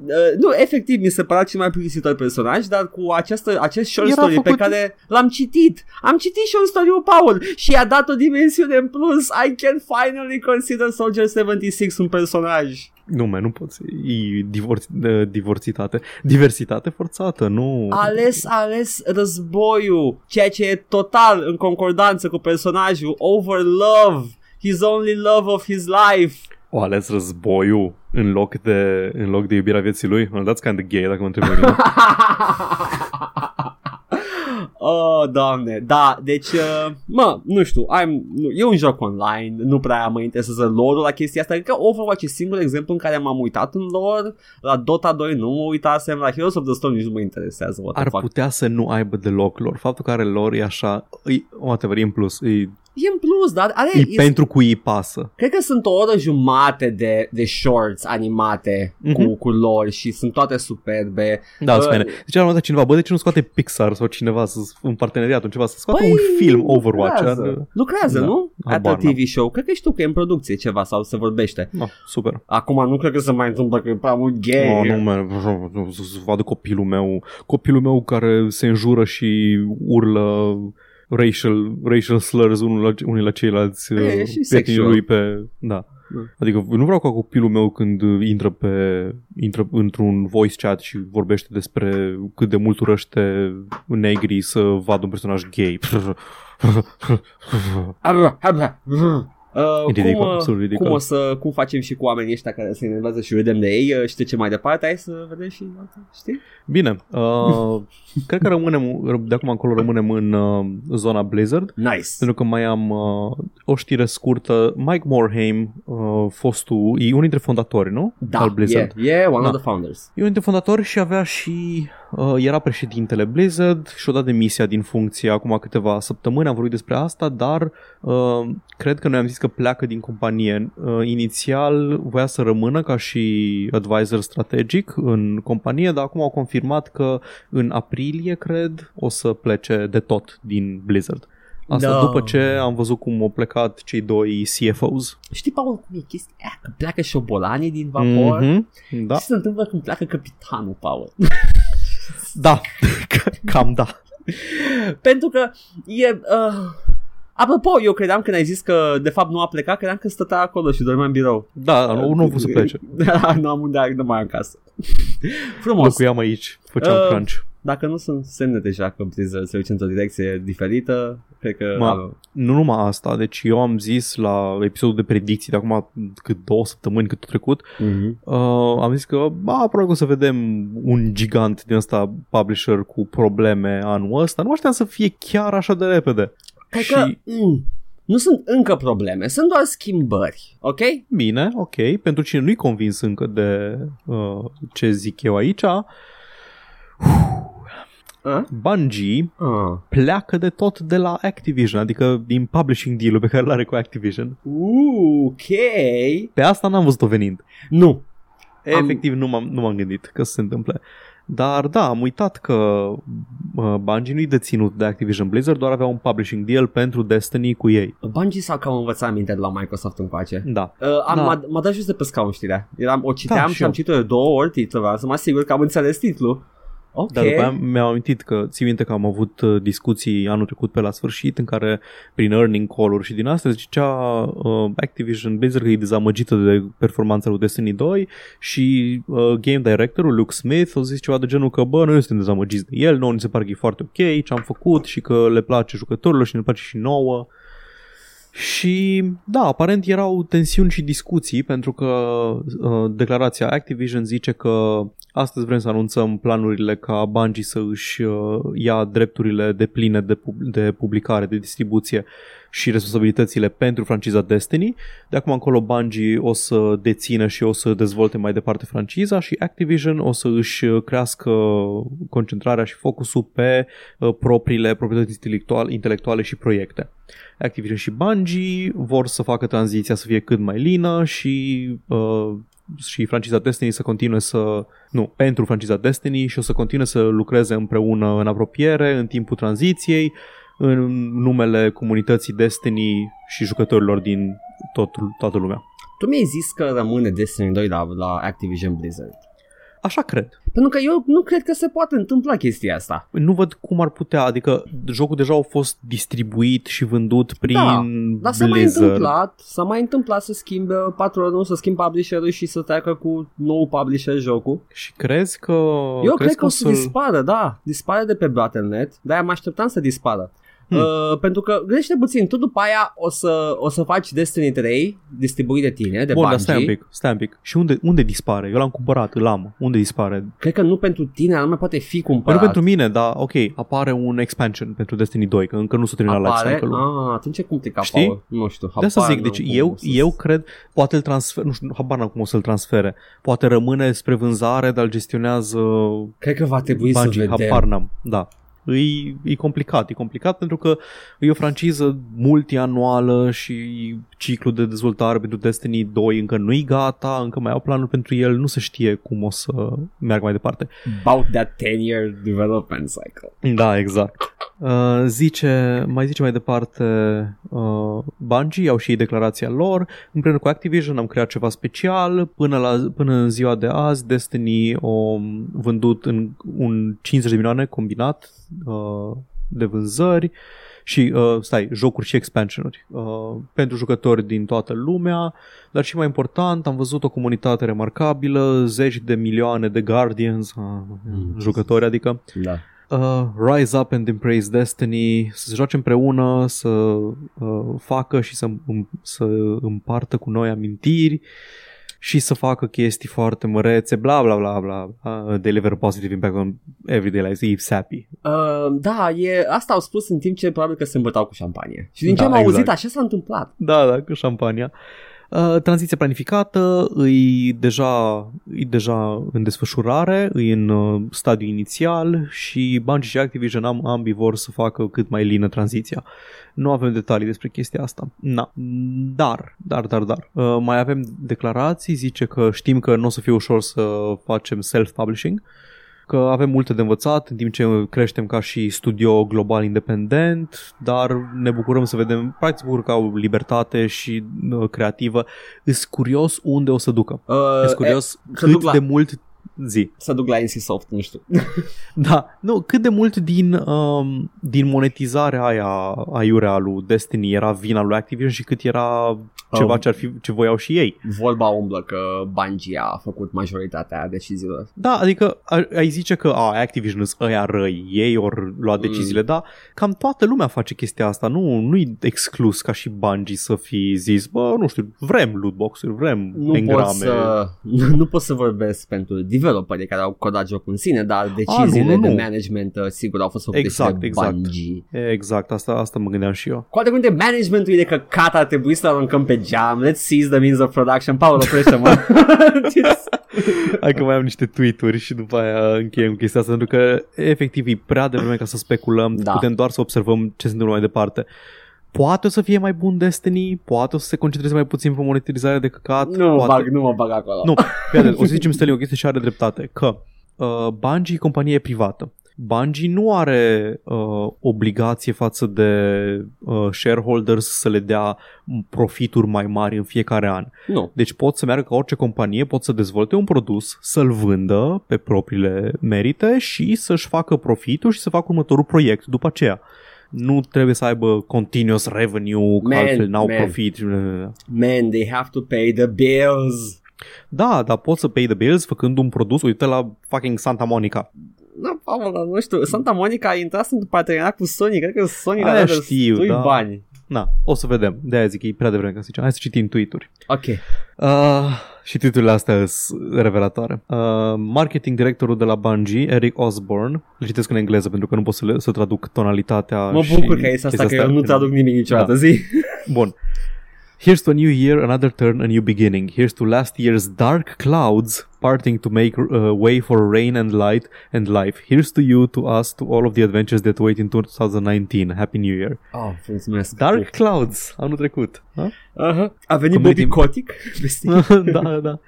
Uh, nu, efectiv, mi se părea cel mai plictisitor personaj, dar cu această, acest short Era story pe făcut- care l-am citit. Am citit short story-ul Paul și i-a dat o dimensiune în plus. I can finally consider Soldier 76 un personaj. nu, man, nu poți. E divorț, de, divorțitate. Diversitate forțată, nu... ales, ales războiul, ceea ce e total în concordanță cu personajul, over love, his only love of his life. O ales războiul în loc de, în loc de iubirea vieții lui. Well, that's kind of gay, dacă mă întreb pe mine. oh, doamne, da, deci, uh, mă, nu știu, I'm, nu, e un joc online, nu prea mă interesează lore la chestia asta, cred că Overwatch e singurul exemplu în care m-am uitat în lore, la Dota 2 nu mă uitasem, la Heroes of the Storm nici nu mă interesează, what the Ar fuck. putea să nu aibă deloc lor. Faptul că are lor e așa... E, whatever, e în plus. E, E în plus, dar are, e e, pentru cui îi pasă. Cred că sunt o oră jumate de, de shorts animate Mhm. cu, cu lor și sunt toate superbe. Da, Bă, uh, spune. Deci am dat cineva, bă, de ce nu scoate Pixar sau cineva să, un parteneriat, ceva, să scoată Păi, un film Overwatch? Lucrează, Ar, lucrează Da, nu? habar Atât TV show. Cred că știu că e în producție ceva sau se vorbește. no, super. Acum nu cred că se mai întâmplă că e prea mult gay. Oh, nu, man, să să vadă copilul meu, copilul meu care se înjură și urlă racial, racial slurs unul la, unii la ceilalți E, uh, și prietenii sexual. lui pe... Da. Da. Adică nu vreau ca copilul meu când intră pe intră într-un voice chat și vorbește despre cât de mult urăște negrii să vadă un personaj gay. Abra, abra, brr. Uh, E ridicol, cum, uh, absolut ridicol. cum, o să, cum facem și cu oamenii ăștia care se enervează și râdem de ei uh, și trecem mai departe, hai să vedem și alte, știi? Bine, uh, cred că rămânem, de acum încolo rămânem în uh, zona Blizzard. Nice. Pentru că mai am uh, o știre scurtă. Mike Morhaime, uh, fostul, e unul dintre fondatori, nu? Da, Al Blizzard. yeah, yeah, one Da. of the founders. E unul dintre fondatori și avea și uh, era președintele Blizzard și-a dat demisia din funcție acum câteva săptămâni, am vorbit despre asta, dar uh, cred că noi am zis că pleacă din companie. Uh, inițial voia să rămână ca și advisor strategic în companie, dar acum au confirmat că în aprilie, cred, o să plece de tot din Blizzard. Asta Da. după ce am văzut cum au plecat cei doi CFOs. Știi, Paul, cum e chestia aia? Că pleacă șobolanii din vapor? Mhm, Da, Ce se întâmplă când pleacă capitanul, Paul? Da, cam da. Pentru că e... Uh... Apropo, eu credeam când ai zis că de fapt nu a plecat, credeam că stătea acolo și dormea în birou. Da, nu, nu a vrut să plece. Da, nu am unde nu mai am casă. Frumos. Locuiam aici, făceam Uh, crunch. Dacă nu sunt semne deja că Blizzard se duce într-o direcție diferită, cred că... Ma, nu numai asta, deci eu am zis la episodul de predicții de acum cât două săptămâni cât a trecut, Mhm. uh, am zis că ba, probabil că o să vedem un gigant din ăsta publisher cu probleme anul ăsta. Nu știam să fie chiar așa de repede. Cred și că mm, nu sunt încă probleme, sunt doar schimbări, ok? bine, ok, pentru cine nu-i convins încă de uh, ce zic eu aici, A? Bungie Ah. pleacă de tot de la Activision, adică din publishing deal-ul pe care l-are cu Activision. Uh, ok. Pe asta n-am văzut-o venind. Nu. Am- Efectiv nu m-am, nu m-am gândit că se întâmple. Dar da, am uitat că uh, Bungie nu-i deținut de Activision Blizzard, doar avea un publishing deal pentru Destiny cu ei. Bungie s-au cam învățat minte de la Microsoft încoace. Da. Uh, am, Da. m-a, m-a dat jos de pe scaun știrea. Eram, o citeam Da, și, și am eu. citit de două ori titlul, vreau să mă asigur că am înțeles titlul. Ok. Dar după aia mi-am amintit că, ții minte că am avut uh, discuții anul trecut pe la sfârșit în care prin earning call-uri și din astea zicea uh, Activision Blizzard că e dezamăgită de performanța lui Destiny 2 și uh, game directorul Luke Smith a zis ceva de genul că bă, noi nu suntem dezamăgiți de el, nouă ni se pare că e foarte ok ce am făcut și că le place jucătorilor și ne place și nouă. Și da, aparent erau tensiuni și discuții pentru că uh, declarația Activision zice că astăzi vrem să anunțăm planurile ca Bungie să își uh, ia drepturile de pline de, pub- de publicare, de distribuție și responsabilitățile pentru franciza Destiny. De acum încolo Bungie o să dețină și o să dezvolte mai departe franciza și Activision o să își crească concentrarea și focusul pe uh, propriile proprietăți intelectuale, intelectuale și proiecte. Activision și Bungie vor să facă tranziția să fie cât mai lină și uh, și franciza Destiny să continue să nu, pentru franciza Destiny și o să continue să lucreze împreună în apropiere în timpul tranziției în numele comunității Destiny și jucătorilor din tot, toată lumea. Tu mi-ai zis că rămâne Destiny 2 la, la Activision Blizzard. Așa cred. Pentru că eu nu cred că se poate întâmpla chestia asta. Nu văd cum ar putea, adică jocul deja a fost distribuit și vândut prin Da, Dar s-a mai Blizzard. întâmplat, s-a mai întâmplat să schimbe patronul, să schimbe publisherul și să treacă cu nou publisher jocul. Și crezi că... Eu crezi cred că o să să-l- dispară, da, dispare de pe Battle.net, dar mă așteptam să dispară. Hmm. Uh, pentru că gândește puțin, tu după aia o să, o să faci Destiny 3 distribuit de tine, de Bun, dar Bungie. stai un pic, stai un pic. Și unde, unde dispare? Eu l-am cumpărat, îl am. Unde dispare? Cred că nu pentru tine, nu mai poate fi Păi cumpărat. nu pentru mine, dar ok, apare un expansion pentru Destiny 2, că încă nu s-a terminat life Apare? cycle-ul. Ah, atunci e complicat, Știi? Paul. Nu știu, De asta habar zic, deci n-am eu, cum să- eu cred, poate îl transfer, nu știu, habar n-am cum o să-l transfere. Poate rămâne spre vânzare, dar îl gestionează Cred că va trebui Bungie, să vedem. habar n-am. Da. E, e complicat, e complicat pentru că e o franciză multianuală și ciclul de dezvoltare pentru Destiny 2 încă nu-i gata, încă mai au planul pentru el, nu se știe cum o să meargă mai departe. About that 10-year development cycle. Da, exact. Uh, zice, mai zice mai departe uh, Bungie, au și ei declarația lor împreună cu Activision am creat ceva special până, la, până în ziua de azi Destiny o vândut în un 50 de milioane combinat uh, de vânzări și, uh, stai, jocuri și expansionuri uh, pentru jucători din toată lumea, dar și mai important, am văzut o comunitate remarcabilă, zeci de milioane de Guardians, uh, Mm. jucători adică, Da. Uh, rise up and embrace destiny, să se joace împreună, să uh, facă și să, îm, să împartă cu noi amintiri și să facă chestii foarte mărețe, bla bla bla bla, uh, deliver a positive impact on everyday life, e sappy. Uh, da, e, asta au spus în timp ce probabil că se îmbătau cu șampanie. Și din ce Da, am auzit, exact. așa s-a întâmplat. Da, da, cu șampania. Uh, tranziția planificată, e deja, e deja în desfășurare, e în uh, stadiu inițial și Bungie și Activision am, ambii vor să facă cât mai lină tranziția. Nu avem detalii despre chestia asta. Na. Dar, dar, dar, dar. Uh, mai avem declarații, zice că știm că nu o să fie ușor să facem self-publishing, că avem multe de învățat în timp ce creștem ca și studio global independent, dar ne bucurăm să vedem, practic bucur că au libertate și uh, creativă. Îs curios unde o să ducă. Uh, Îs curios să cât duc la- de mult zi. Să duc la NCSoft, nu știu. Da, nu, cât de mult din, um, din monetizarea aia aiurea lui Destiny era vina lui Activision și cât era ceva Um. ce, ar fi, ce voiau și ei. Vorba umblă că Bungie a făcut majoritatea deciziilor. Da, adică a- ai zice că a, Activision sunt ăia răi, ei ori lua deciziile, mm. dar cam toată lumea face chestia asta, nu, nu-i exclus ca și Bungie să fi zis, bă, nu știu, vrem lootbox-uri, vrem Nu pot, engrame. să, nu, nu pot să vorbesc pentru developerii care au codat jocul în sine, dar deciziile nu, nu, de nu. management uh, sigur au fost făcute Exact, și de exact. Bungie. Exact, asta, asta mă gândeam și eu. Cu alte cuvinte, managementul e de căcat, ar trebui să aruncăm pe geam, let's seize the means of production. Paul, oprește-mă. Hai că mai am niște tweet-uri și după aia încheiem chestia asta, pentru că efectiv e prea devreme ca să speculăm, Da. putem doar să observăm ce se întâmplă mai departe. Poate o să fie mai bun Destiny, poate o să se concentreze mai puțin pe monetizarea de căcat, nu, mă poate... bag, nu mă bag acolo. Nu, fii atent, o să zicem Stelio o chestie și are dreptate, că uh, Bungie e companie privată. Bungie nu are uh, obligație față de uh, shareholders să le dea profituri mai mari în fiecare an. nu. Deci pot să meargă ca orice companie, pot să dezvolte un produs, să-l vândă pe propriile merite și să-și facă profitul și să facă următorul proiect după aceea. Nu trebuie să aibă continuous revenue, că Man, altfel n-au man. profit. Man, they have to pay the bills. Da, dar poți să pay the bills făcând un produs, uite la fucking Santa Monica. Da, Paul, dar nu știu, Santa Monica a intrat în parteneriat cu Sony, cred că Sony Aia le-a dat știu, destui da. bani. Na, o să vedem. De-aia zic, e prea devreme ca să zicem. Hai să citim tweet-uri. Ok. Uh, și titlurile astea sunt revelatoare. Uh, marketing directorul de la Bungie, Eric Osborne, le citesc în engleză pentru că nu pot să, le, să traduc tonalitatea Mă și bucur că este asta, că chestia eu nu în- traduc nimic niciodată, Da. zi. Bun. Here's to a new year, another turn, a new beginning. Here's to last year's dark clouds parting to make uh, way for rain and light and life. Here's to you, to us, to all of the adventures that wait in 2019. Happy New Year. Oh, mulțumesc. Dark clouds, anul trecut. Da? Uh-huh. A venit Community- Bobby Kotick? Vesti? da, da.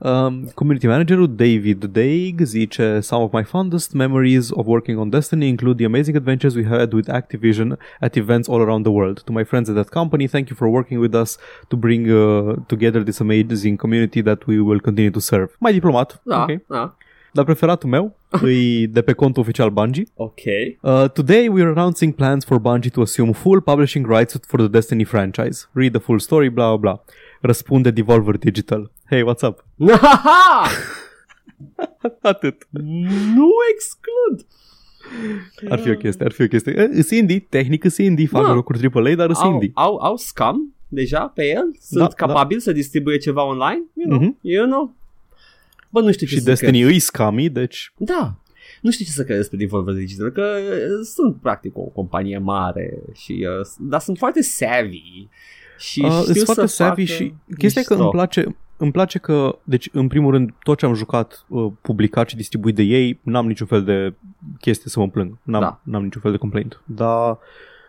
Um, community managerul David Daig zice Some of my fondest memories of working on Destiny include the amazing adventures we had with Activision at events all around the world. To my friends at that company, thank you for working with us to bring uh, together this amazing community that we will continue to serve. Mai diplomat, Da, ok. da. Dar preferatul meu e de pe contul oficial Bungie. Ok. Uh, today we are announcing plans for Bungie to assume full publishing rights for the Destiny franchise. Read the full story, blah blah blah. Răspunde Devolver Digital. Hey, what's up? Haha! Atât. nu exclud. Ar fi o chestie, ar fi o chestie. Eh, Îs indie, tehnic îs indie, fac Da. jocuri AAA, dar îs Au, indie. au, au scam deja pe el? Sunt Da, capabili să distribuie ceva online? You know? Mhm. You know? Bă, nu știu ce Și să Destiny cred. îi scami, deci... Da. Nu știu ce să cred despre Devolver Digital, că uh, sunt practic o companie mare și uh, dar sunt foarte savvy. Și Uh, știu îs foarte să savvy facă și chestia e că mișto. îmi place, îmi place că, deci în primul rând, tot ce am jucat, uh, publicat și distribuit de ei, n-am niciun fel de chestie să mă plâng. N-am, Da. n-am niciun fel de complaint. Dar,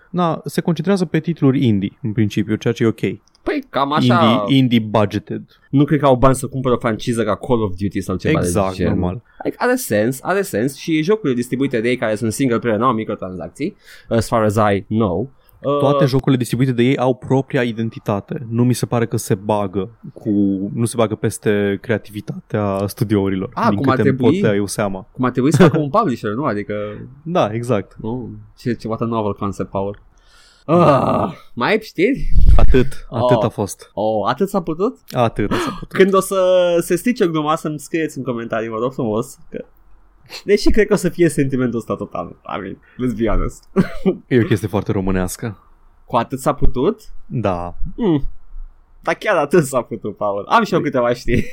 na, se concentrează pe titluri indie, în principiu, ceea ce e ok. Păi cam așa, Indie, indie budgeted. nu cred că au bani să cumpără o franciză ca Call of Duty sau ceva exact, de genul. normal. Like, are sens, are sens și jocurile distribuite de ei care sunt single player, nu au microtransacții, as far as I know. Uh, Toate jocurile distribuite de ei au propria identitate. Nu mi se pare că se bagă cu, nu se bagă peste creativitatea studiourilor. Ah, din cum ar câte îmi trebui? pot da eu seama. Cum ar trebui să facă un publisher, nu? Adică, Da, exact. nu, ce, ce what a novel concept, Power. Ah, mai ai știri? Atât, atât Oh. a fost. Oh, atât s-a putut? Atât s-a putut. Când o să se strice gluma să-mi scrieți în comentarii, vă rog frumos, că Deși cred că o să fie sentimentul ăsta total. I mean, let's be honest. E o chestie foarte românească. Cu atât s-a putut? Da. Mm. Dar chiar atât s-a putut, Paul. Am și eu câteva știri.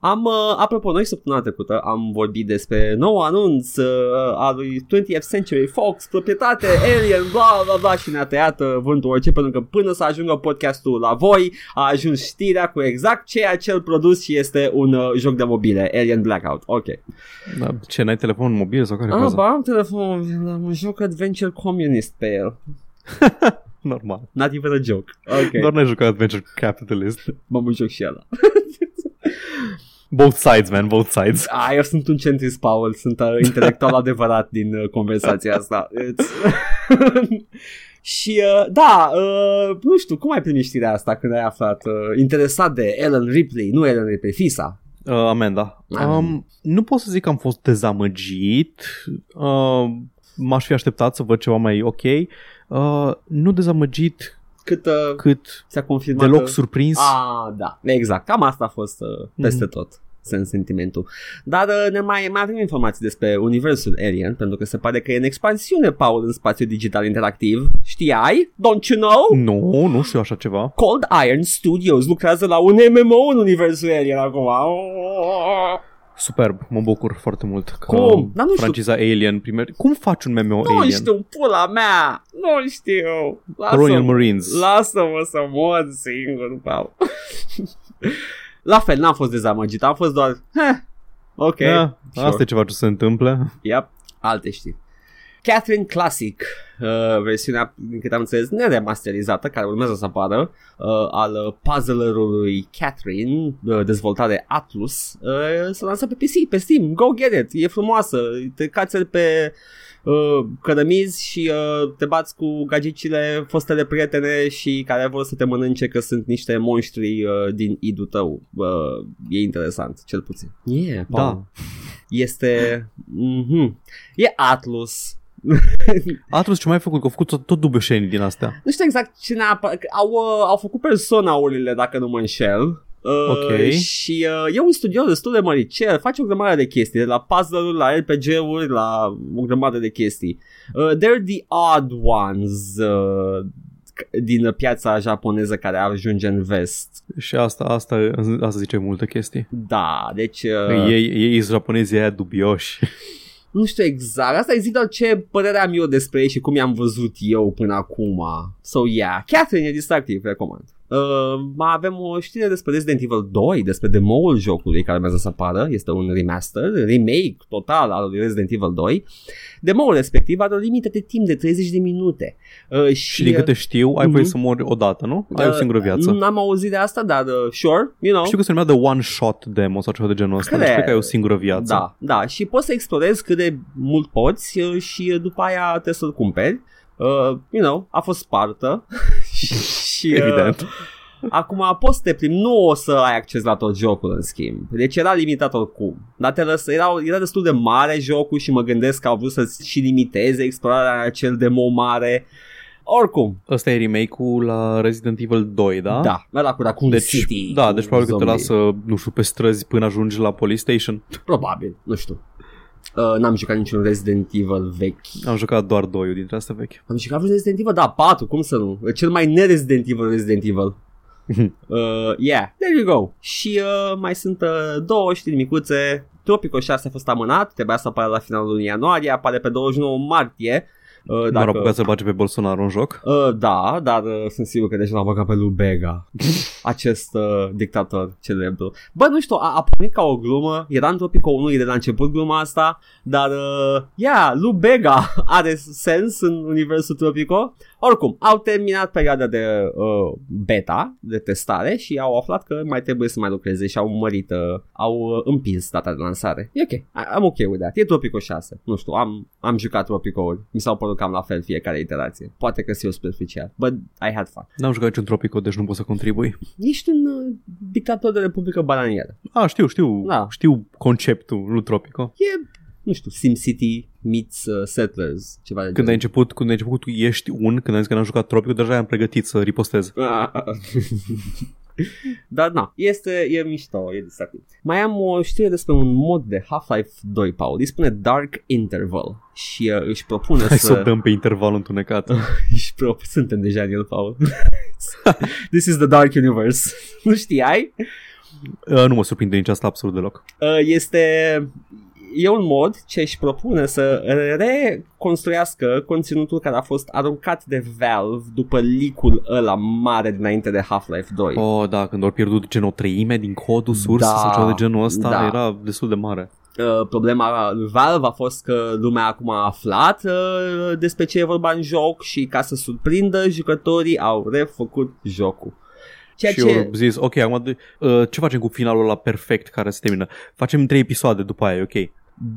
Am, uh, apropo, noi săptămâna trecută am vorbit despre nou anunț uh, al lui 20th Century Fox, proprietate, Alien, bla bla bla și ne-a tăiat uh, vântul orice pentru că până să ajungă podcastul la voi a ajuns știrea cu exact ceea ce el produs și este un uh, joc de mobile, Alien Blackout. Ok. da. Ce, n-ai telefon mobil sau care Ah, faza? ba, am telefon mobil, am un joc adventure communist pe el. Normal. Not even a joke. Ok. Doar n-ai jucat Adventure Capitalist. Mă mă joc și ăla. Both sides, man, both sides. Ah, eu sunt un centrist, Paul, sunt uh, intelectual adevărat din uh, conversația asta. It's... și uh, da, uh, nu știu, cum ai primit știrea asta când ai aflat? Uh, interesat de Ellen Ripley, nu Ellen Ripley, Fisa. Uh, Amanda. Um, nu pot să zic că am fost dezamăgit. Uh, m-aș fi așteptat să văd ceva mai ok. Uh, nu dezamăgit Cât uh, cât ți-a confirmat deloc că... surprins. Ah, da, exact, cam asta a fost uh, peste Mhm. tot în sentimentul. Dar uh, ne mai, mai avem informații despre universul Alien, pentru că se pare că e în expansiune, Paul, în spațiu digital interactiv. Știai? Don't you know? Nu, nu știu așa ceva. Cold Iron Studios lucrează la un MMO în universul Alien acum. Superb, mă bucur foarte mult că Cum? Dar nu știu. franciza Alien primer... Cum faci un MMO Nu Alien? știu, pula mea! Nu știu! Royal Marines. Lasă-mă să mor singur, Paul. la fel, n-am fost dezamăgit, am fost doar... Heh, ok, Da, sure. asta e ceva ce se întâmplă. Yep, alte știri. Catherine Classic, uh, versiunea, din câte am înțeles, neremasterizată, care urmează să apară, uh, al uh, puzzlerului Catherine, uh, dezvoltare Atlus, uh, să lansă pe PC, pe Steam, go get it, e frumoasă, te cațeri pe uh, cărămizi și uh, te bați cu gagicile fostele prietene și care vor să te mănânce că sunt niște monștri uh, din idul tău. Uh, e interesant, cel puțin. Yeah, Paul. Da. Este... Mm-hmm. E Atlus. Atunci ce mai ai făcut? Că au făcut tot, tot dubioșenii din astea. Nu știu exact cine a... Au, uh, au făcut personaurile, dacă nu mă înșel. Uh, Ok. Și uh, e un studio destul de măricel, face o grămadă de chestii, de la puzzle-uri, la RPG-uri, la o grămadă de chestii. Uh, they're the odd ones uh, din piața japoneză care ajunge în vest. Și asta, asta, asta zice multe chestii. Da, deci... Uh. Uh, Ei, ei sunt japonezii aia dubioși. Nu știu exact, asta e zic doar ce părere am eu despre ei și cum i-am văzut eu până acum. So yeah, Catherine e distractiv, recomand. Uh, mai avem o știre despre Resident Evil 2, despre demo-ul jocului care urmează să apară, este un remaster, remake total al lui Resident Evil 2. Demo-ul respectiv are o limită de timp de 30 de minute. Uh, și, Și din câte știu, ai voie Mhm. să mori odată, nu? Ai o uh, singură viață. N-am auzit de asta, dar uh, sure, you know. Știu că se numea The One Shot Demo sau ceva de genul ăsta. Deci Cred. cred că ai o singură viață. Da, da, și poți să explorezi cât de mult poți uh, și uh, după aia trebuie să-l cumperi. Uh, you know, a fost spartă și uh, Evident. acum poți să te plimbi, nu o să ai acces la tot jocul în schimb, deci era limitat oricum, dar te lăsă, era, era destul de mare jocul și mă gândesc că au vrut să și limiteze explorarea în acel demo mare, oricum, Ăsta e remake-ul la Resident Evil 2, da? da, ăla cu Raccoon Deci, City, da, cu deci probabil că te zombie. lasă, nu știu, pe străzi până ajungi la Police Station. probabil, nu știu. Uh, n-am jucat niciun Resident Evil vechi. Am jucat doar 2 dintre astea vechi. Am jucat vreun Resident Evil? Da, 4, cum să nu? Cel mai ne-Resident Evil Resident Evil. uh, yeah, there you go. Și uh, mai sunt uh, două știri micuțe. Tropico 6 a fost amânat, trebuia să apară la finalul lunii ianuarie, apare pe 29 martie. Uh, Dacă... N-ar apucat să bage pe Bolsonaro în joc. Uh, da, dar uh, sunt sigur că deja l-a băgat pe lui Bega, acest uh, dictator celebru. Bă, nu știu, a, a pornit ca o glumă, era în Tropico 1 de la început gluma asta, dar, uh, yeah, lui Bega are sens în universul Tropico. Oricum, au terminat perioada de uh, beta, de testare și au aflat că mai trebuie să mai lucreze și au mărit, uh, au uh, împins data de lansare. E ok, I- I'm ok with that. E Tropico 6, nu știu, am, am jucat Tropico-uri, mi s-au părut cam la fel fiecare iterație. Poate că sunt eu superficial, but I had fun. N-am jucat niciun Tropico, deci nu pot să contribui. Ești un uh, dictator de Republică Bananieră. A, știu, știu, Da. știu conceptul lui Tropico. E, nu știu, SimCity meets uh, Settlers, ceva de Când ai genul. început, când ai început tu ești un, când ai zis că n-am jucat Tropico, deja am pregătit să ripostez. Dar na, este, e mișto, e distractiv. Mai am o știre despre un mod de Half-Life 2, Paul. Îi spune Dark Interval și uh, își propune Hai să... să o dăm pe interval întunecat. își pro... Suntem deja în el, Paul. This is the Dark Universe. nu știai? Uh, nu mă surprinde nici asta absolut deloc. Uh, este e un mod ce își propune să reconstruiască conținutul care a fost aruncat de Valve după leak-ul ăla mare dinainte de Half-Life 2. Oh, da, când au pierdut gen o treime din codul sursă Da, sau ceva de genul ăsta, da. era destul de mare. Uh, problema lui Valve a fost că lumea acum a aflat uh, despre ce e vorba în joc și ca să surprindă jucătorii au refăcut jocul. Ceea și ce... eu zis, ok, acum de- uh, ce facem cu finalul ăla perfect care se termină? Facem trei episoade după aia, e ok.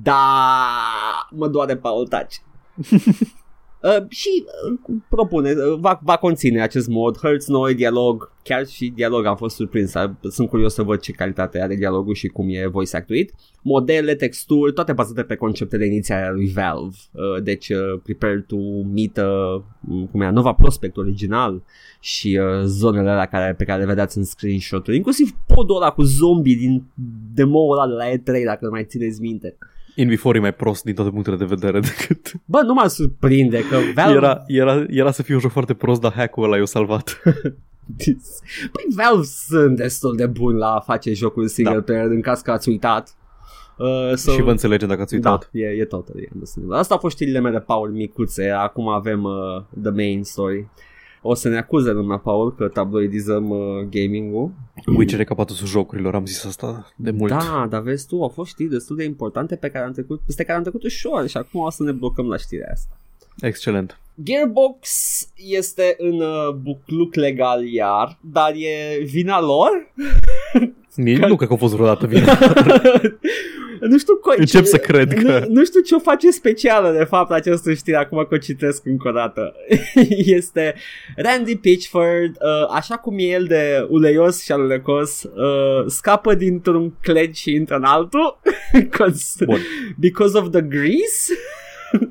Da, mă doare Paul taci. Uh, și uh, propune, uh, va, va conține acest mod, hărți noi, dialog, chiar și dialog am fost surprins, uh, sunt curios să văd ce calitate are dialogul și cum e voice actuit. Modele, texturi, toate bazate pe conceptele inițiale ale lui Valve, uh, deci uh, Prepare to Meet, uh, cum era, Nova Prospect original și uh, zonele alea care, pe care le vedeați în screenshot-uri, inclusiv podul ăla cu zombie din demo-ul ăla de la E3, dacă îl mai țineți minte. In Before e mai prost din toate punctele de vedere decât... Bă, nu mă surprinde că Valve... Era, era, era să fie un joc foarte prost, dar hack-ul ăla i-a salvat. Păi Valve sunt destul de buni la a face jocuri single Da. player în caz că ați uitat. Uh, so, și vă înțelegem dacă ați uitat. Da, e, e totally understandable. Asta au fost știrile mele, Paul, micuțe. Acum avem uh, the main story. O să ne acuze lumea, Paul, că tabloidizăm uh, gaming-ul. Witcher e capatul jocurilor, am zis asta de mult. Da, dar vezi tu, au fost știri destul de importante pe care am trecut, peste care am trecut ușor și acum o să ne blocăm la știrea asta. Excelent. Gearbox este în uh, bucluc legal iar, dar e vina lor? Nici Că- nu cred că a fost vreodată vina. nu știu co- Încep ce- să cred că- nu, nu știu ce o face specială de fapt această știre acum că o citesc încă o dată. este Randy Pitchford, uh, așa cum e el de uleios și alulecos, uh, scapă dintr-un cled și intră în altul Cons- Bun. because of the grease.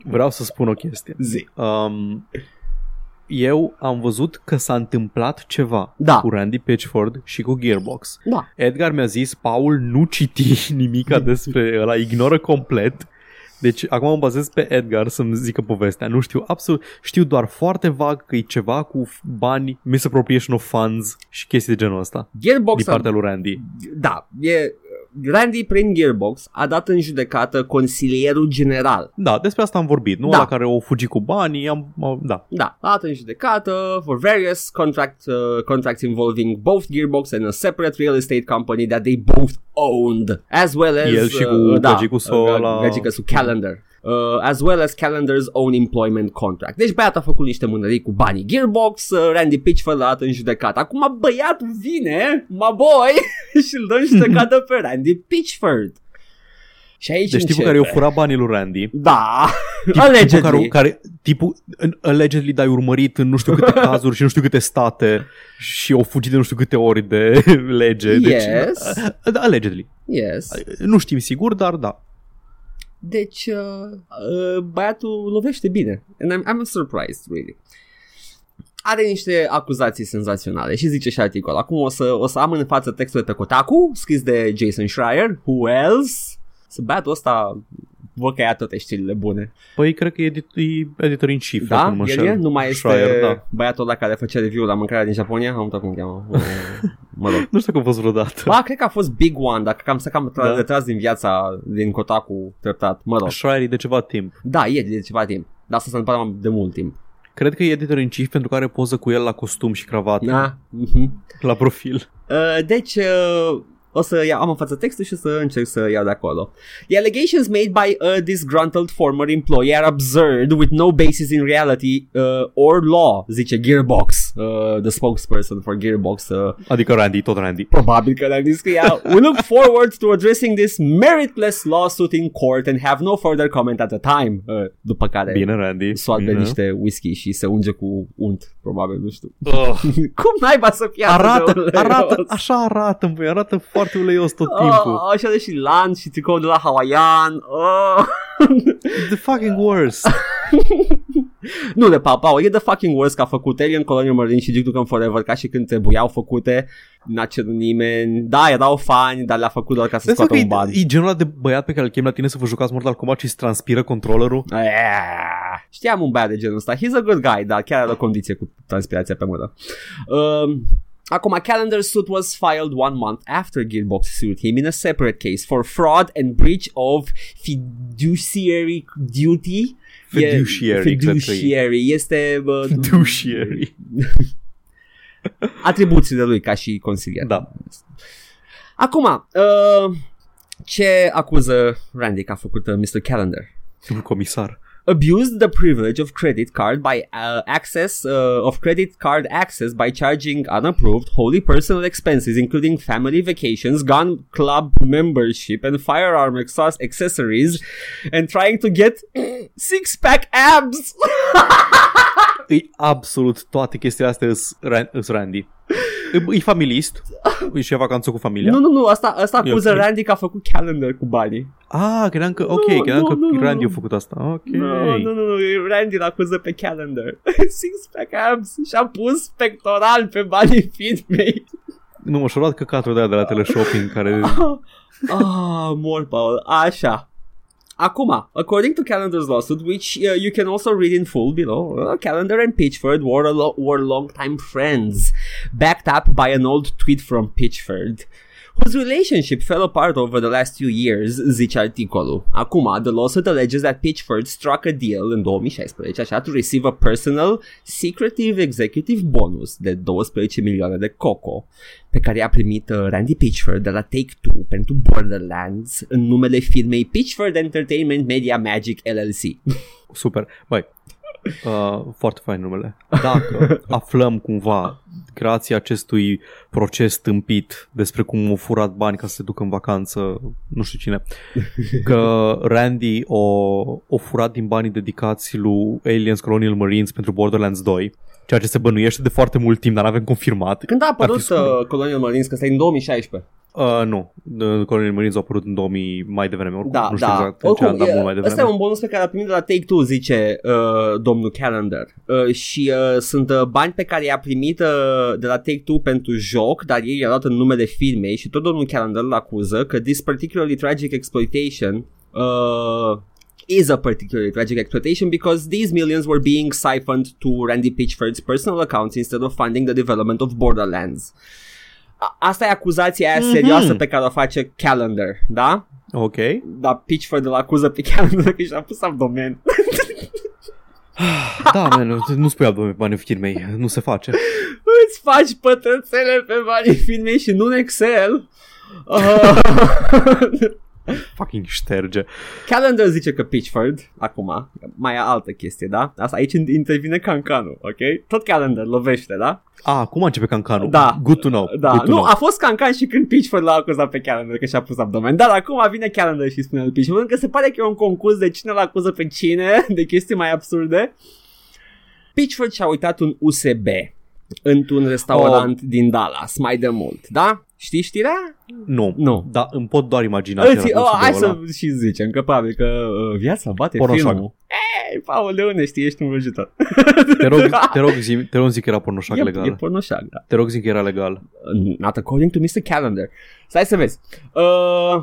Vreau să spun o chestie. Zi. Um, eu am văzut că s-a întâmplat ceva Da. cu Randy Pitchford și cu Gearbox. Da. Edgar mi-a zis, Paul, nu citi nimica despre ăla, ignoră complet. Deci acum mă bazez pe Edgar să-mi zică povestea. Nu știu absolut, știu doar foarte vag că e ceva cu bani, misappropriation of funds și chestii de genul ăsta. Gearbox Din a- partea lui Randy. Da, e Randy prin Gearbox a dat în judecată consilierul general. Da, despre asta am vorbit, nu? Da. Da. La care au fugit cu banii, am, am, da. Da, a dat în judecată for various contract, uh, contracts involving both Gearbox and a separate real estate company that they both owned, as well as El și cu uh, da, gagicu său uh, la- gagică su Calendar. Uh, as well as Calendar's own employment contract. Deci băiatul a făcut niște mânării cu banii Gearbox, uh, Randy Pitchford l-a dat în judecată. Acum băiatul vine, my boy, și îl dă în judecată pe Randy Pitchford. Și aici Deci tipul începe. care i-a furat banii lui Randy Da, Tipul allegedly. care, care tipul în- allegedly dar ai urmărit în nu știu câte cazuri și nu știu câte state și au fugit de nu știu câte ori de lege. Deci, Yes. da, allegedly. Yes. Nu știm sigur, dar da. Deci, uh, uh, băiatul lovește bine. And I'm, I'm surprised, really. Are niște acuzații senzaționale și zice și articol. Acum o să, o să am în față textul de pe Kotaku, scris de Jason Schreier. Who else? Să băiatul ăsta văd că ia toate știrile bune. Păi cred că e, edit- e editor in chief. Da? dacă nu mă El înșel. e? Nu mai este Schreier, da. băiatul ăla care făcea review la mâncarea din Japonia? Am uitat cum îl cheamă. Uh, mă rog. Nu știu că a fost vreodată. Ba, cred că a fost Big One, dacă cam să cam tra- Da. retras din viața din Kotaku treptat. Mă rog. Schreier e de ceva timp. Da, e de ceva timp. Dar asta se întâmplă de mult timp. Cred că e editor in chief pentru că are poză cu el la costum și cravată Da. mhm. la profil. Uh, deci, uh, o să iau, am în față textul și o să încerc să iau de acolo. The allegations made by a disgruntled former employee are absurd with no basis in reality uh, or law, zice Gearbox, uh, the spokesperson for Gearbox. Uh, Adică Randy, tot Randy. probabil că ne-am scria We look forward to addressing this meritless lawsuit in court and have no further comment at the time. Uh, după care Bine, Randy. soarbe Bine. niște whisky și se unge cu unt, probabil, nu știu. Oh. Cum naiba să fie atât de Arată, uleios? arată, așa arată, băi, arată foarte uleios tot timpul. Oh, așa de și lanț și tricou de la hawaiian. Oh. The fucking worst. Nu de Paul Powell, e the fucking worst că a făcut Alien Colonial Marine și Duke Nukem Forever ca și când trebuiau făcute. N-a cerut nimeni. Da, erau fani, dar le-a făcut doar ca să Vezi scoată că un ban. e, e genul ăla de băiat pe care îl chem la tine să vă jucați Mortal Kombat și îți transpiră controllerul. Aia. Știam un băiat de genul ăsta. He's a good guy, dar chiar are o condiție cu transpirația pe mână. Um, Acum, Calendar suit was filed one month after Gearbox sued him in a separate case for fraud and breach of fiduciary duty. E- Fiduciary, cred că e. fiduciary. Este uh, Fiduciary. atribuțiile lui ca și consilier. Da. Acum, uh, ce acuză Randy că a făcut uh, Mr. Calendar? Un comisar. Abused the privilege of credit card by uh, access uh, of credit card access by charging unapproved wholly personal expenses including family vacations gun club membership and firearm exhaust accessories and trying to get six pack abs E absolut toate chestiile astea îs, Ran- îs Randy. E, e familist. E și e vacanță cu familia. nu nu nu asta, asta E acuză ok. Randy că a făcut calendar cu banii Ah, credeam că, ok, Nu, credeam nu, că nu, nu, Randy nu. a făcut asta. Ok. Nu, nu, nu, nu, Randy l acuză pe calendar Six pack abs și-a pus pectoral pe banii firmei Nu, mă, și-a luat căcatul de, de la teleshopping care... ah, mor, Paul. Așa. Acum, according to Calendar's lawsuit, which uh, you can also read in full below, uh, Calendar and Pitchford were, lo- were longtime friends, backed up by an old tweet from Pitchford, whose relationship fell apart over the last few years, zice articolul. Acum, the lawsuit alleges that Pitchford struck a deal în 2016, așa, to receive a personal secretive executive bonus de 12 milioane de coco, pe care i-a primit uh, Randy Pitchford de la Take-Two pentru Borderlands în numele firmei Pitchford Entertainment Media Magic LLC. Super. Băi, uh, foarte fain numele. Dacă aflăm cumva, grație acestui proces tâmpit despre cum au furat bani ca să se ducă în vacanță, nu știu cine, că Randy o, o furat din banii dedicați lui Aliens Colonial Marines pentru Borderlands 2, ceea ce se bănuiește de foarte mult timp, dar n-avem confirmat. Când a Ar fi apărut super. uh, Colonial Marines, că ăsta e în 2016. Uh, nu, The Colonial Marines au apărut în 2000 mai devreme, oricum. Da, nu știu da. exact în ce an, dar mult mai ăsta e devreme. un bonus pe care l-a primit de la Take-Two, zice uh, domnul Calendar. Uh, și uh, sunt uh, bani pe care i-a primit uh, de la Take-Two pentru joc, dar ei i-au luat în numele firmei și tot domnul Calendar îl acuză că this particularly tragic exploitation uh, is a particularly tragic exploitation because these millions were being siphoned to Randy Pitchford's personal accounts instead of funding the development of Borderlands. A- Asta e acuzația aia Mhm. serioasă pe care o face Calendar, da? Ok. Dar Pitchford îl acuză pe Calendar că și-a pus abdomen. Da, man, nu spui abdomen pe banii firmei, nu se face. Îți faci pătrățele pe banii filmei și nu în Excel. Uh, Fucking șterge. Calendar zice că Pitchford, acum, mai e altă chestie, da? Asta aici intervine cancanul, ok? Tot Calendar lovește, da? A, acum începe cancanul. Da. Good to know. Da, Good to nu, know. a fost cancan și când Pitchford l-a acuzat pe Calendar că și-a pus abdomen, dar acum vine Calendar și spune lui Pitchford că se pare că e un concurs de cine l-acuză pe cine, de chestii mai absurde. Pitchford și-a uitat un USB într-un restaurant oh. din Dallas mai de mult, da? Știi știrea? Nu. Nu. Da, îmi pot doar imagina. Îți, oh, hai să și zicem că probabil că uh, viața bate Pornoșag. filmul. Ei, Paul, de unde știi? Ești un vrăjitor. Te rog, te rog, zi, te rog zi că era pornoșag e, legal. e pornoșag, da. Te rog zi că era legal. Not according to Mr. Calendar. Stai să vezi. Uh,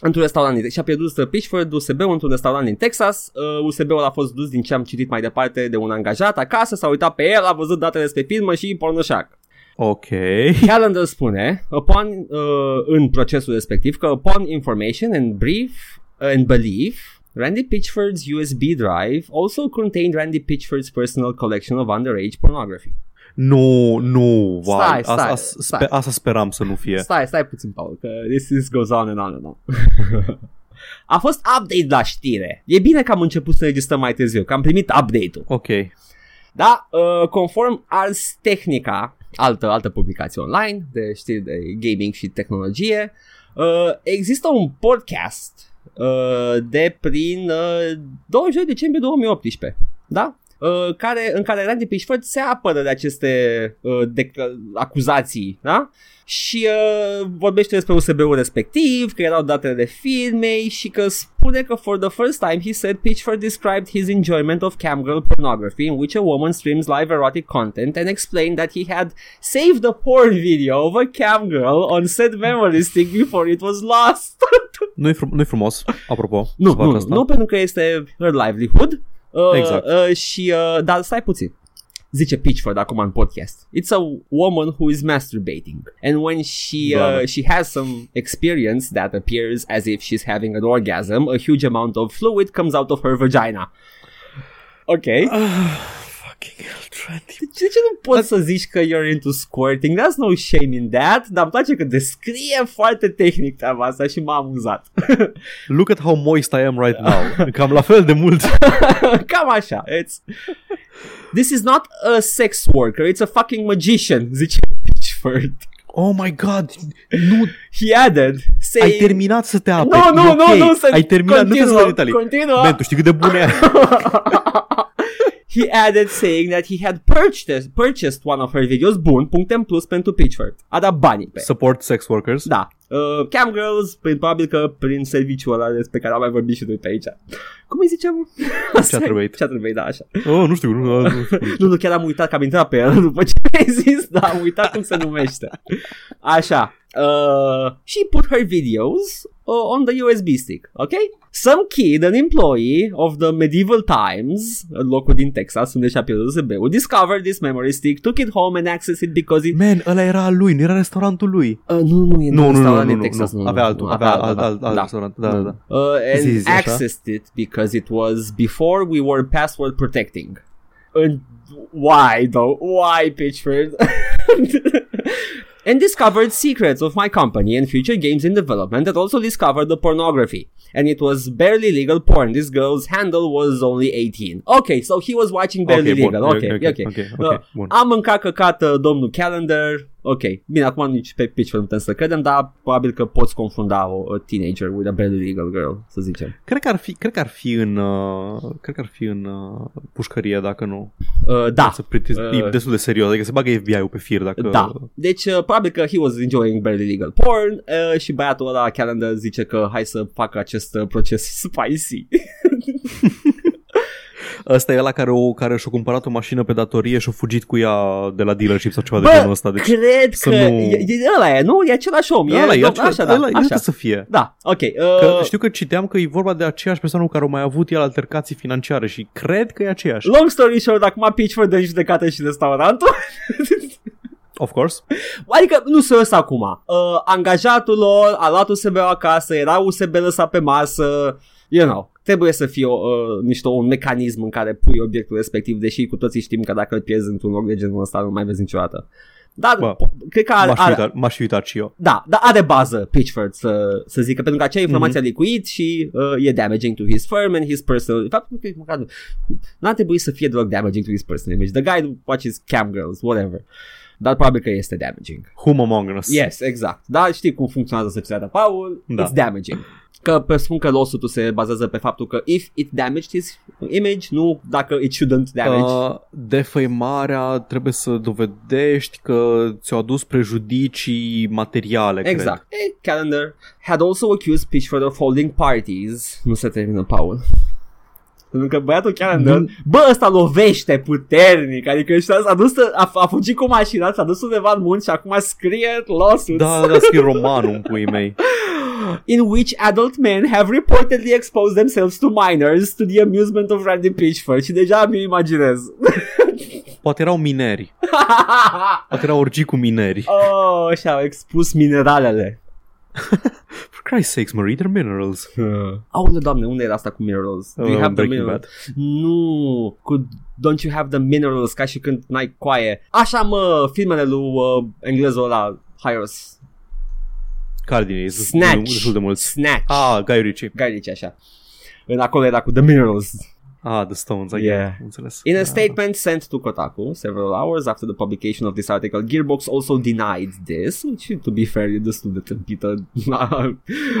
într-un restaurant din și-a pierdut uh, Pitchford USB-ul într-un restaurant din Texas. Uh, USB-ul a fost dus din ce am citit mai departe de un angajat acasă, s-a uitat pe el, a văzut datele despre filmă și pornoșag. Ok. Calendar spune upon, uh, în procesul respectiv că upon information and brief uh, and belief Randy Pitchford's USB drive also contained Randy Pitchford's personal collection of underage pornography. Nu, nu, wow. Stai, asta, stai, asta, stai. spe, asta speram să nu fie. Stai, stai puțin, Paul, că this, this goes on and on and on. A fost update la știre. E bine că am început să registrăm mai târziu, că am primit update-ul. Ok. Da, uh, conform Ars Technica, altă, altă publicație online de știri de gaming și tehnologie, uh, există un podcast uh, de prin uh, 22 decembrie 2018, da? Uh, care, în care Randy Pitchford se apără de aceste uh, de, acuzații, da? și uh, vorbește despre USB-ul respectiv, că erau datele de filmei și că spune că for the first time he said Pitchford described his enjoyment of camgirl pornography in which a woman streams live erotic content and explained that he had saved a porn video of a camgirl on said memory stick before it was lost. Nu-i, frum- nu-i frumos, apropo. nu, să facă nu, asta. nu, pentru că este her livelihood. Uh, Exact. Uh, și, uh, dar stai puțin. Zice Pitchford acum în podcast. It's a woman who is masturbating. And when she Da, uh, da. she has some experience that appears as if she's having an orgasm, a huge amount of fluid comes out of her vagina. Ok. Fucking hell, Randy. De ce nu poți să zici că you're into squirting? There's no shame in that, dar îmi place că descrie foarte tehnic treaba asta și m-a amuzat. Look at how moist I am right now. Cam la fel de mult. Cam așa. It's... This is not a sex worker, it's a fucking magician, zice Pitchford. Oh my god. Nu, He added, saying... ai terminat să te aperi. Nu, nu, E nu, ok. nu, să Ai terminat, nu te continuă, să detalii. continuă. Ben, tu știi cât de bun e He added saying that he had purchased, purchased one of her videos, bun, puncte în plus pentru Pitchford. A dat banii pe. Support sex workers. Da. Uh, cam Girls, prin- probabil că prin serviciul ăla despre care am mai vorbit și noi pe aici. Cum îi ziceam? Chatterbait. Chatterbait, da, așa. Oh, nu știu. Nu, nu știu. Nu, nu, chiar am uitat că am intrat pe el după ce ai zis, dar am uitat cum se numește. Așa. Uh, she put her videos uh, on the USB stick, ok? Some kid, an employee of the medieval times, locul din Texas, unde și-a pierdut USB-ul, discovered this memory stick, took it home and accessed it because it... Man, ăla era al lui, nu era restaurantul lui. Uh, nu, nu, e Nu, nu, nu, restaurant nu, Texas, nu. nu, Avea altul, avea alt- alt- alt restaurant, da, da, da. Uh, and Zi, zi, accessed it because it was before we were password protecting. And why though? Why Pitchford? and discovered secrets of my company and future games in development that also discovered the pornography. And it was barely legal porn. This girl's handle was only 18. Okay, so he was watching barely Ok, bun. legal. Ok, Okay, ok, okay. ok, ok, Uh, bun. Am mâncat căcat uh, domnul Calendar. Ok, bine, acum nici pe Pitchford nu putem să credem, dar probabil că poți confunda o, o teenager with a barely legal girl, să zicem. Cred că ar fi, cred că ar fi în, uh, cred că ar fi în uh, pușcărie dacă nu. Uh, da, Să pretty, Uh, e destul de serios, adică se bagă FBI-ul pe fir dacă... Da. Deci, uh, probabil că he was enjoying barely legal porn uh, și băiatul ăla, Calendar, zice că hai să facă acest uh, proces spicy. Ăsta e ăla care, o, care și-a cumpărat o mașină pe datorie și a fugit cu ea de la dealership sau ceva de genul ăsta. Deci, cred să că nu- e, e, ăla e, nu? E același om. ăla e, dom- acela, așa, da, ăla, ăla așa. să fie. Da, ok. Uh, Că știu că citeam că e vorba de aceeași persoană cu care au mai avut el altercații financiare și cred că e aceeași. Long story short, acum Pitchford dă în judecată și restaurantul. Of course. Adică nu se ăsta acum. Uh, angajatul lor a luat USB acasă, era USB lăsat pe masă, you know. Trebuie să fie o, uh, niște, un mecanism în care pui obiectul respectiv, deși cu toții știm că dacă îl pierzi într-un loc de genul ăsta nu mai vezi niciodată. Dar Bă, po- cred că are, M-aș fi, are, uitat, m-aș fi uitat și eu. da, dar are bază Pitchford să, să zică, pentru că acea informație Mhm. a licuit și uh, e damaging to his firm and his personal... Faptul că măcar nu- n-ar trebui să fie deloc damaging to his personal image. The guy watches cam girls, whatever. Dar probabil că este damaging. Whom among us? Yes, exact. Dar știi cum funcționează societatea Paul? Da. It's damaging. Că presupun că lawsuit se bazează pe faptul că if it damaged his image, nu dacă it shouldn't damage. Uh, defăimarea trebuie să dovedești că ți-au adus prejudicii materiale, exact. Eh, calendar had also accused Pitchford of holding parties. Nu se termină Paul. Pentru că băiatul Calendar, Nu- bă, ăsta lovește puternic, adică și a, dus, a, a fugit cu mașina, s-a dus undeva în munți și acum scrie lawsuits. cred. Da, da, da, scrie romanul în puii mei. in which adult men have reportedly exposed themselves to minors to the amusement of Randy Pitchford și deja mi imaginez. Poate erau mineri. Poate erau orgii cu mineri. oh, și-au expus mineralele. For Christ's sakes, Marie, they're minerals. Aule, doamne, unde era asta cu minerals? Do you Uh, have the Breaking minerals? Nu, cu don't you have the minerals ca și când n-ai coaie. Așa mă, filmele lui uh, englezul ăla, Hyros. Care din ei? Sunt Snatch. Destul de mulți. Snatch. Ah, Guy Ritchie. Guy Ritchie, așa. În acolo era cu the minerals. Ah, The Stones, I Yeah. yeah. înțeles. In a statement sent to Kotaku several hours after the publication of this article, Gearbox also denied this, which, to be fair, e destul de tâmpită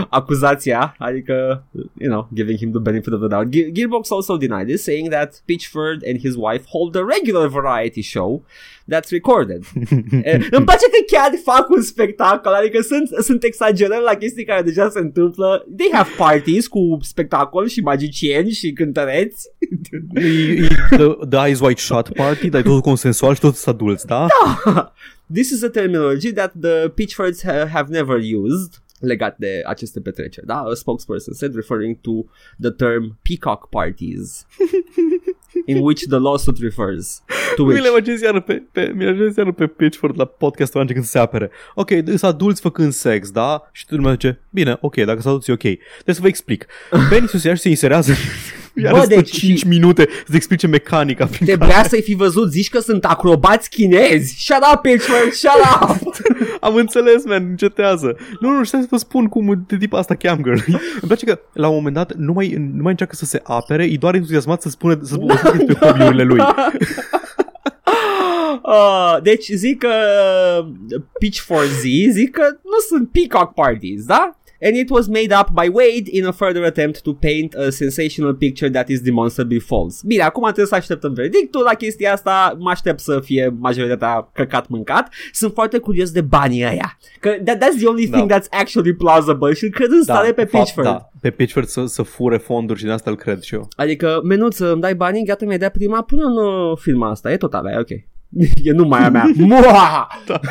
acuzația, adică, you know, giving him the benefit of the doubt. Gearbox also denied this, saying that Pitchford and his wife hold a regular variety show that's recorded. Eh, Îmi place că chiar fac un spectacol, adică sunt, sunt exagerări la chestii care deja se întâmplă. They have parties cu spectacol și magicieni și cântăreți. E, e the, the Eyes Wide Shut Party, dar e totul consensual și toți sunt adulți, da? This is a terminology that the Pitchfords ha- have never used legat de aceste petreceri, da? A spokesperson said referring to the term peacock parties in which the lawsuit refers to Mi which le imaginez iară pe, pe, mi le imaginez iară pe Pitchford la podcastul ăla când să se apere. Ok, sunt adulți făcând sex, da? Și tu lumea zice, bine, ok, dacă sunt adulți, e ok. Trebuie să vă explic. Penisul se ia și se inserează iar Bă, stă deci 5 minute să-ți explice mecanica prin care Trebuia să-i fi văzut, zici că sunt acrobați chinezi. Shut up, Pitchford, shut up! Am înțeles, man, încetează. Nu, nu, stai să vă spun cum de tip asta camgirl. Îmi place că la un moment dat nu mai, nu mai încearcă să se apere, e doar entuziasmat să spună să spună despre hobby-urile lui. Uh, deci zic că uh, Pitch for Z zic că nu sunt peacock parties, da? And it was made up by Wade in a further attempt to paint a sensational picture that is demonstrably false. Bine, acum trebuie să așteptăm verdictul la chestia asta, mă aștept să fie majoritatea căcat mâncat. Sunt foarte curios de banii ăia. Că that, that's the only Da. thing that's actually plausible și îl cred în stare pe fapt, Pitchford. Da, pe Pitchford să, să fure fonduri și de asta îl cred și eu. Adică, menuță, îmi dai banii, gata, mi-ai dat prima până în uh, filma asta, e tot alea, e ok. e numai a mea. Mua! Da.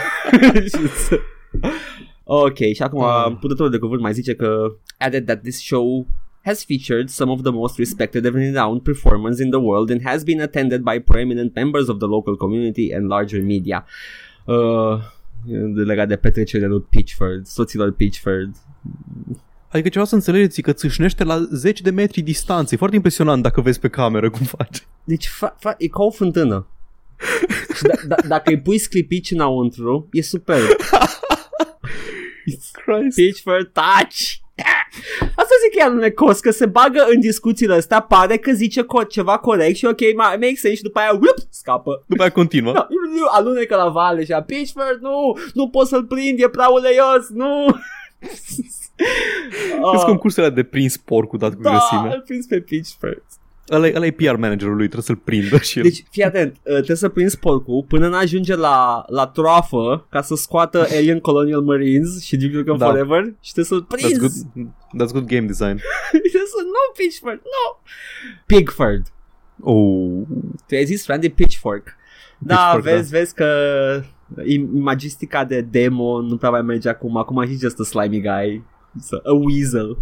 ok, și acum Ah. purtătorul de cuvânt mai zice că added that this show has featured some of the most respected and renowned performers in the world and has been attended by prominent members of the local community and larger media. Uh, de legat de petrecerile lui Pitchford, soților Pitchford. Adică ceva să înțelegeți că țâșnește la 10 de metri distanță. E foarte impresionant dacă vezi pe cameră cum face. Deci fa- fa- e ca o fântână. și da- da- dacă îi pui sclipici înăuntru, e super. Christ. Pitchford touch. Asta zic că e alunecos, că se bagă în discuțiile astea, pare că zice co- ceva corect și ok, ma- make sense și după aia whoop, scapă. După aia continuă. Da, alunecă la vale și a Pitchford, nu, nu pot să-l prind, e prea uleios, nu. Sunt Ah, concursurile de prins porcul dat cu da, grăsime. îl prins pe Pitchford. Ăla, e- ăla e PR managerul lui, trebuie să-l prindă și el. Deci, fii atent, uh, trebuie să prinzi porcul până n-ajunge la, la troafă ca să scoată Alien Colonial Marines și Duke Nukem Da. Forever și trebuie să-l That's prinzi. good, that's good game design. trebuie să nu Pitchford, nu. Pigford. Oh. Tu ai zis Randy Pitchfork. Da, Pitchfork, vezi, vezi că imagistica de demo nu prea mai merge acum. Acum e just a slimy guy. It's a, a weasel.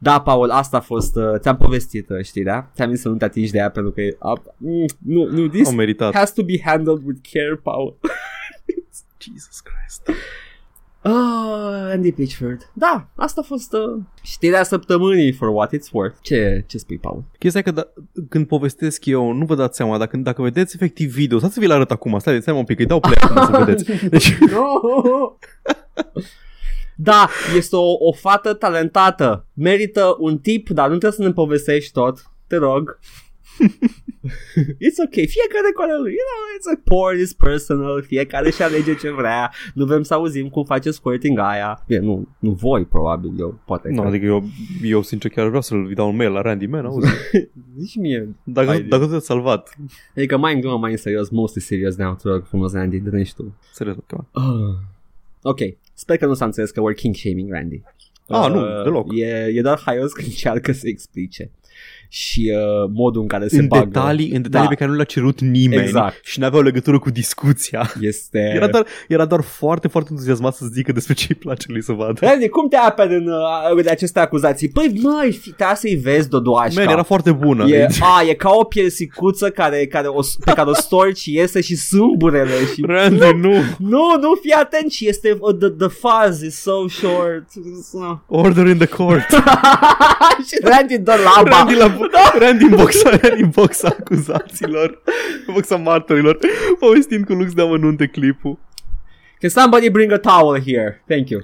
Da, Paul, asta a fost, uh, ți-am povestit uh, știrea, ți-am zis să nu te atingi de ea pentru că uh, mm, nu, nu, this Au meritat. has to be handled with care, Paul. Jesus Christ. Ah, Andy Pitchford. Da, asta a fost uh, știrea săptămânii for what it's worth. Ce, ce spui, Paul? Chestia e că da, când povestesc eu, nu vă dați seama, dacă, dacă vedeți efectiv video, stați să vi-l arăt acum, stai, stai un pic, îi dau play acum să vedeți. Deci, Da, este o, o fată talentată. Merită un tip, dar nu trebuie să ne povestești tot. Te rog. it's ok, fiecare cu ale lui. You know, it's a porn, is personal. Fiecare și alege ce vrea. Nu vrem să auzim cum face squirting aia. Bine, nu, nu voi, probabil, eu, poate. nu, că- adică eu, eu sincer chiar vreau să-l dau un mail la Randy Man, auzi, Zici mie. dacă, Hai, dacă te-a salvat. Adică mai în glumă, mai în serios, mostly serious now, te rog frumos, Randy, dă și tu. Serios, ok. Ah. Ok, sper că nu s-a înțeles că we're king shaming Randy. Ah, nu, deloc. E, e doar haios că încearcă să explice și uh, modul în care se în bagă. detalii, în detalii Da. pe care nu le-a cerut nimeni Exact. și n-aveau legătură cu discuția. Este... Era doar, era doar foarte, foarte entuziasmat să zică despre ce îi place lui să vadă. Randy, cum te aperi în, uh, de aceste acuzații? Păi, măi, fi- trebuia să-i vezi Dodoașca. Man, era foarte bună. E, Deci, a, e ca o piersicuță care, care o, pe care o storci și iese și sâmburele și Randy, nu. Nu, nu, fii atent și este uh, the, the fuzz is so short. No. Order in the court. și Randy dă laba. Randy, la, Randy în boxa, Randy în boxa acuzaților, în boxa martorilor, povestind cu lux de amănunte clipul. Can somebody bring a towel here? Thank you.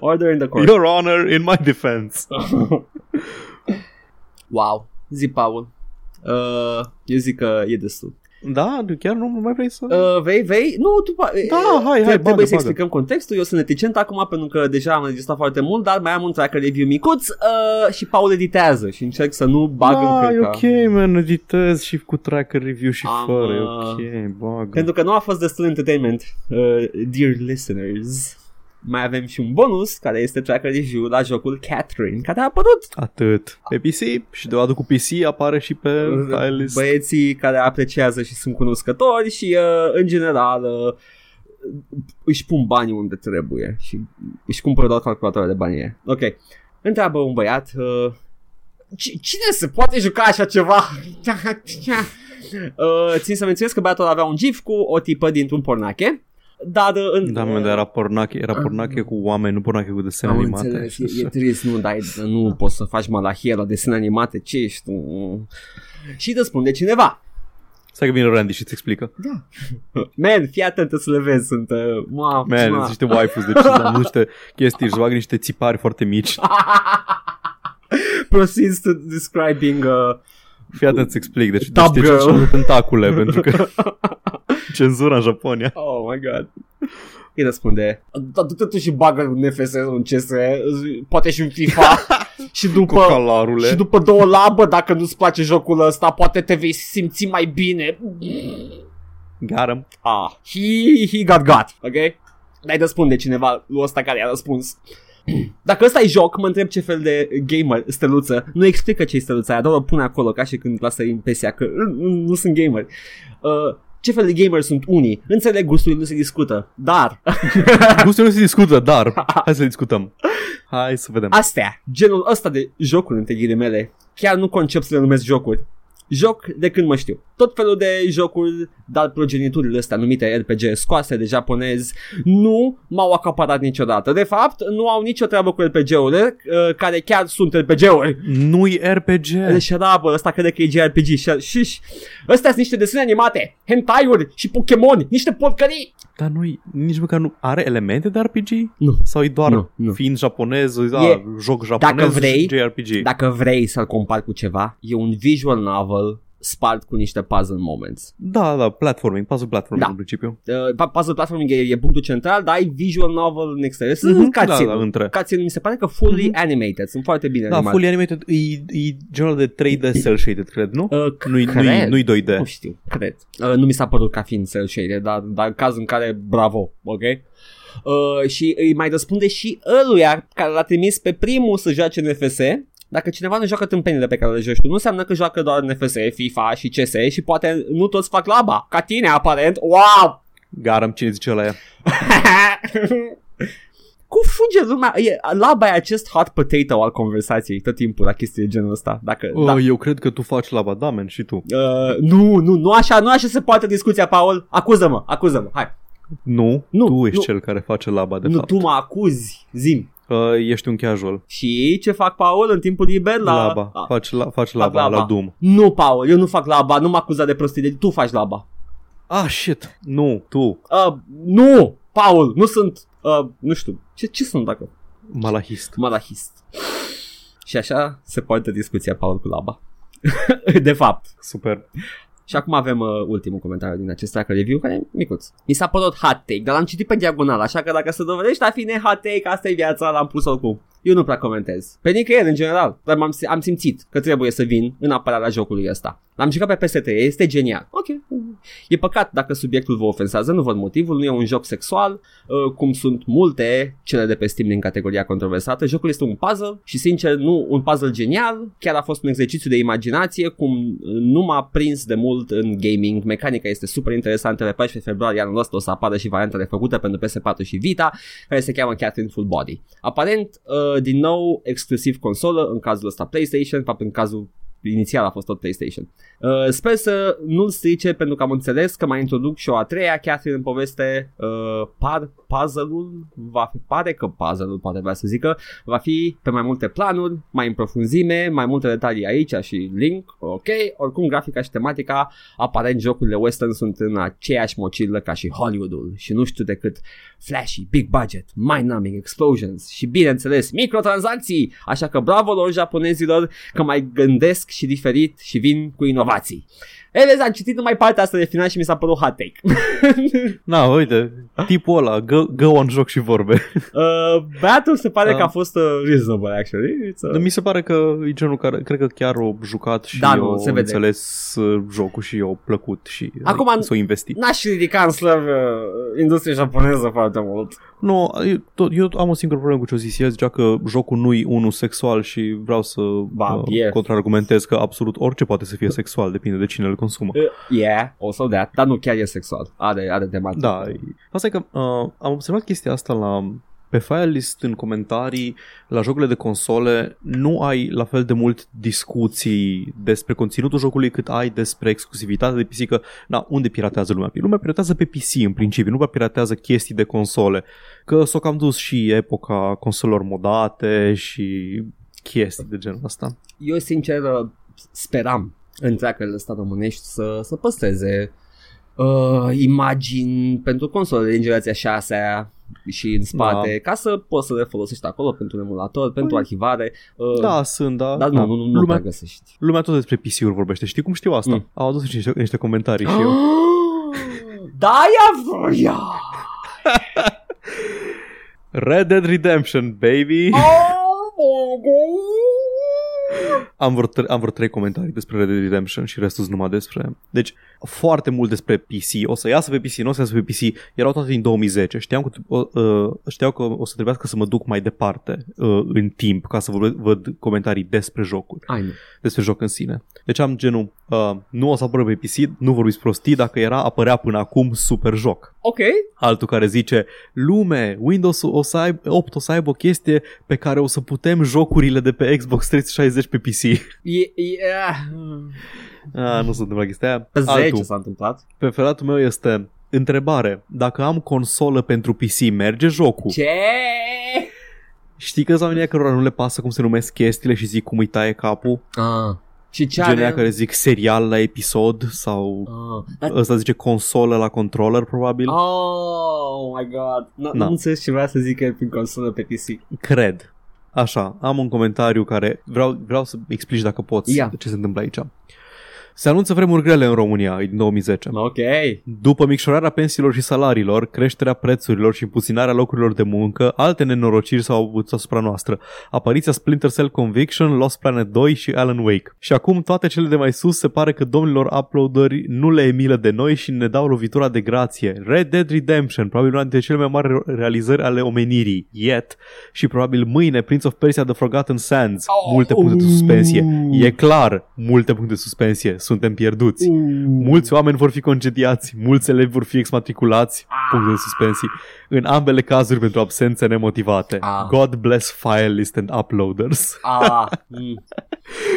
Order in the court. Your Honor, in my defense. wow. Zi, Paul. Uh, eu zic că e destul. Da, chiar nu mai vrei să... Uh, vei, vei? Nu, tu... Da, hai, hai, Trebuie bagă, să bagă. explicăm contextul. Eu sunt reticent acum pentru că deja am înregistrat foarte mult, dar mai am un tracker review micuț uh, și Paul editează și încerc să nu bag în da, e cărca. ok, man, editez și cu tracker review și Am, fără, e uh, ok, bagă. Pentru că nu a fost destul entertainment, uh, dear listeners. Mai avem și un bonus care este tracker review la jocul Catherine, care a apărut. Atât. Pe PC și deodată cu PC apare și pe file list. Băieții care apreciază și sunt cunoscători și uh, în general uh, își pun banii unde trebuie și își cumpără doar calculatoare de bani. Ok. Întreabă un băiat uh, "Ci- Cine se poate juca așa ceva? uh, țin să menționez că băiatul avea un gif cu o tipă dintr-un pornache dar uh, în, Da, mă, dar era pornache, era pornache cu oameni, nu pornache cu desene am animate. înțeles, e, e trist, nu, dai, nu poți să faci malahie la desene animate, ce ești tu? Și răspunde cineva. Stai că vine Randy și îți explică. Man, fii atent să le vezi, sunt... Uh, ma, Man, ma. sunt niște waifus, deci am niște chestii, își bagă niște țipari foarte mici. Proceeds to describing... Uh, Fii atent să explic, deci Top niște girl. ce tentacule, pentru că cenzura în Japonia. oh my god. Îi răspunde, "Da, du-te tu și bagă un NFS, un CS, poate și un FIFA și după... Cocalarule. Și după două labă, dacă nu-ți place jocul ăsta, poate te vei simți mai bine. Garam. Ah, he, he got got, ok? Dai răspunde cineva lui ăsta care a răspuns. Dacă ăsta e joc, mă întreb ce fel de gamer steluță. Nu explică ce e steluța aia, doar o pune acolo ca și când lasă impresia că "Mm, mm, nu sunt gamer. Uh, ce fel de gamer sunt unii? Înțeleg gustul, nu se discută. Dar, Gustul nu se discută, dar hai să discutăm. Hai să vedem. astea, genul ăsta de jocuri, între ghilimele, chiar nu concep să le numesc jocuri. Joc de când mă știu. Tot felul de jocuri, dar progeniturile astea numite RPG scoase de japonezi nu m-au acaparat niciodată. De fapt, nu au nicio treabă cu RPG-urile, uh, care chiar sunt RPG-uri. Nu-i RPG. Deci șarabă, ăsta crede că e JRPG și și Ăstea sunt niște desene animate, hentai-uri și Pokémon, niște porcării. Dar nu nici măcar nu are elemente de RPG? Nu. Sau e doar Nu, nu. fiind japonez, da, E- joc japonez Dacă vrei, și JRPG. Dacă vrei să-l compari cu ceva, e un visual novel spart cu niște puzzle moments. Da, da, platforming, puzzle platforming Da. în principiu. Uh, puzzle platforming e, e punctul central, dar ai visual novel în exterior. Sunt Mhm, mm-hmm, cutscene da, da, între. Cutscene mi se pare că fully animated, sunt foarte bine Da, animate. fully animated e, e genul de 3D cel shaded, cred, nu? Uh, Nu-i, cred. nu-i, nu-i 2D. Nu știu, cred. Uh, nu mi s-a părut ca fiind cel shaded, dar, dar caz în care, bravo, ok? Uh, și îi mai răspunde și ăluia care l-a trimis pe primul să joace NFS. Dacă cineva nu joacă tâmpenile pe care le joci tu, nu înseamnă că joacă doar NFS, FIFA și CS și poate nu toți fac laba. Ca tine, aparent. Wow! Garam, cine zice ăla ea? Cum fuge lumea? E, laba e acest hot potato al conversației tot timpul la chestii de genul ăsta. Dacă, Oh, da. Eu cred că tu faci laba, da, man, și tu. Uh, nu, nu, nu așa, nu așa se poate discuția, Paul. Acuză-mă, acuză-mă, hai. Nu, Nu, tu ești nu. cel care face laba, de nu, fapt. tu mă acuzi, zim. Uh, ești un casual. Și ce fac, Paul, în timpul liber? La... Laba. Ah, Faci, la, faci laba, laba. la Doom. Nu, Paul, eu nu fac laba, nu mă acuza de prostie, tu faci laba. Ah, shit. Nu, tu. Uh, nu, Paul, nu sunt, uh, nu știu, ce, ce sunt dacă? Malahist. Malahist. Și așa se poate discuția, Paul, cu laba. de fapt. Super. Și acum avem uh, ultimul comentariu din acest tracker review, care e micuț. Mi s-a părut hot take, dar l-am citit pe diagonal, așa că dacă se dovedește a fi ne hot take, asta e viața, l-am pus oricum. Eu nu prea comentez. Pe nicăieri, în general, dar m-am, am simțit că trebuie să vin în apărarea jocului ăsta. L-am jucat pe PS3, este genial. Ok. E păcat dacă subiectul vă ofensează, nu văd motivul, nu e un joc sexual, uh, cum sunt multe cele de pe Steam din categoria controversată. Jocul este un puzzle și, sincer, nu un puzzle genial, chiar a fost un exercițiu de imaginație, cum uh, nu m-a prins de mult în gaming. Mecanica este super interesantă, pe 14 februarie anul ăsta o să apară și variantele făcute pentru PS4 și Vita, care se cheamă Catherine Full Body. Aparent, uh, din nou, exclusiv consolă, în cazul ăsta PlayStation, de fapt în cazul inițial a fost tot PlayStation. Uh, sper să nu-l strice pentru că am înțeles că mai introduc și o a treia Catherine în poveste. Uh, par, puzzle-ul va fi, pare că puzzle-ul poate vrea să zică va fi pe mai multe planuri, mai în profunzime, mai multe detalii aici și link, ok, oricum grafica și tematica aparent jocurile western sunt în aceeași mocilă ca și Hollywoodul și nu știu decât flashy, big budget, mind-numbing explosions și bineînțeles microtransacții, așa că bravo lor japonezilor că mai gândesc și diferit și vin cu inovații. E, vezi, am citit numai partea asta de final și mi s-a părut hot take. Na, uite, tipul ăla, go, go on joc și vorbe. uh, Băiatul se pare Uh. că a fost uh, reasonable, actually. It's, uh, Mi se pare că e genul care, cred că chiar o jucat și Da, nu, o se vede. înțeles uh, jocul și o plăcut și Acum like, am- s-o investit. N-aș ridica în slăv uh, industria japoneză foarte mult. Nu, eu, tot, eu am o singură problemă cu ce o zis el, zicea că jocul nu e unul sexual și vreau să Ba, uh, e. contraargumentez că absolut orice poate să fie sexual, depinde de cine îl consumă. Uh, yeah, also that. Dar nu, chiar e sexual. Are, are tematică. Da, e- asta e că uh, am observat chestia asta la pe file list în comentarii la jocurile de console nu ai la fel de mult discuții despre conținutul jocului cât ai despre exclusivitatea de PC că na, unde piratează lumea? Lumea piratează pe PC în principiu, nu prea piratează chestii de console. Că s-o cam dus și epoca consolelor modate și chestii de genul ăsta. Eu, sincer, uh, speram întreagăle stat românești să, să păstreze uh, imagini pentru console din generația 6 și în spate, Da. ca să poți să le folosești acolo pentru un emulator, pentru arhivare. Uh, Da, sunt, da. Dar nu, da. nu, nu, nu lumea, lumea... găsești. lumea tot despre PC-uri vorbește. Știi cum știu asta? Mm. Au adus și niște, niște comentarii și eu. da, ia vroia! Red Dead Redemption, baby! Oh, Am vreo, tre- am vreo trei comentarii despre Red Dead Redemption și restul sunt numai despre... Deci, foarte mult despre PC. O să iasă pe PC, nu o să iasă pe PC. Erau toate din 2010. Știam că, uh, uh, știau că o să trebuiască să mă duc mai departe uh, în timp ca să văd, văd comentarii despre jocul, Ai, nu. despre joc în sine. Deci am genul, uh, nu o să apară pe PC, nu vorbiți prostii, dacă era, apărea până acum super joc. Ok. Altul care zice, lume, Windows o să aibă, 8 o să aibă o chestie pe care o să putem jocurile de pe Xbox 360 pe PC. E, e, Ah, nu se întâmplă chestia aia. pe 10 Altul, s-a întâmplat. preferatul meu este Întrebare, dacă am consolă pentru PC, merge jocul? Ce? Știi că oamenii cărora nu le pasă cum se numesc chestiile și zic cum îi taie capul? Ah. Și ce Genii are? care zic serial la episod sau Ah. Dar ăsta zice consolă la controller probabil? Oh my god. Nu Da. am înțeles ce vrea să zică prin consolă pe PC. Cred. Așa, am un comentariu care vreau, vreau să explici dacă poți Ia. ce se întâmplă aici. Se anunță vremuri grele în România, e din 2010. Ok. După micșorarea pensiilor și salariilor, creșterea prețurilor și împuținarea locurilor de muncă, alte nenorociri s-au avut asupra noastră. Apariția Splinter Cell Conviction, Lost Planet 2 și Alan Wake. Și acum toate cele de mai sus se pare că domnilor uploaderi nu le emilă de noi și ne dau lovitura de grație. Red Dead Redemption, probabil una dintre cele mai mari realizări ale omenirii, yet, și probabil mâine Prince of Persia The Forgotten Sands. Multe puncte de suspensie. E clar, multe puncte de suspensie. Suntem pierduți. Mulți oameni vor fi concediați, mulți elevi vor fi exmatriculați, puncte de suspensii, în ambele cazuri pentru absențe nemotivate. Ah. God bless file list and uploaders. Ah, mm.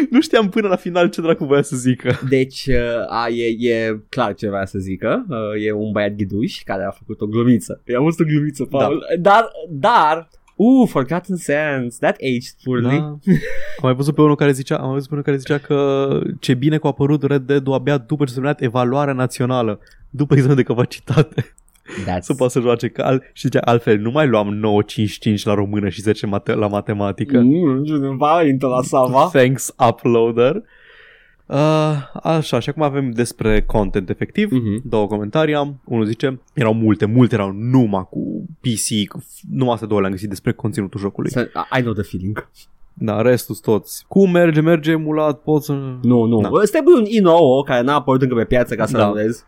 nu știam până la final ce dracu voia să zică. Deci, uh, a, e, e clar ce vrea să zică. Uh, e un băiat ghiduș care a făcut o glumiță. I-a fost o glumiță, Paul. Dar, dar, uh, Forgotten Sands, that aged poorly. Da. Am mai văzut pe unul care zicea, am mai văzut pe unul care zicea că ce bine că a apărut Red Dead abia după ce s-a terminat evaluarea națională, după examen de capacitate. That's, să poată să joace că al, și zicea altfel nu mai luam 9.55 la română și 10 mate- la matematică. Mm, undeva intră la Sava. Thanks uploader. Uh, așa, și acum avem despre content efectiv. Mhm. Două comentarii am. Unul zice, erau multe, multe erau numai cu PC, cu, numai astea două le-am găsit despre conținutul jocului. Să- I know the feeling. Da, restul toți. Cum merge, merge emulat, poți să... Nu, nu. Da. Da. Îți trebuie un i9 care n-a apărut încă pe piață ca să-l Da. anulezi.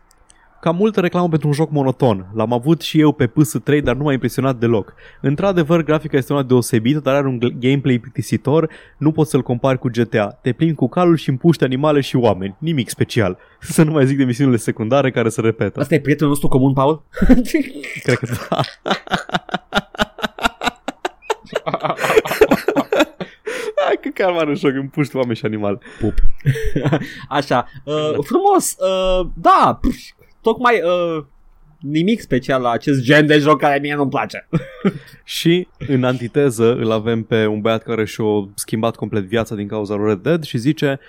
Cam multă reclamă pentru un joc monoton. L-am avut și eu pe PS3, dar nu m-a impresionat deloc. Într-adevăr, grafica este una deosebită, dar are un gl- gameplay plictisitor, nu poți să-l compari cu GTA. Te plimbi cu calul și împuști animale și oameni. Nimic special. Să nu mai zic de misiunile secundare care se repetă. Asta e prietenul nostru comun, Paul? Cred că da. Hai că chiar m-am în joc, împuști oameni și animale. Pup. Așa, uh, frumos, uh, da, pf, tocmai uh, nimic special la acest gen de joc care mie nu-mi place. Și în antiteză îl avem pe un băiat care și-a schimbat complet viața din cauza lui Red Dead și zice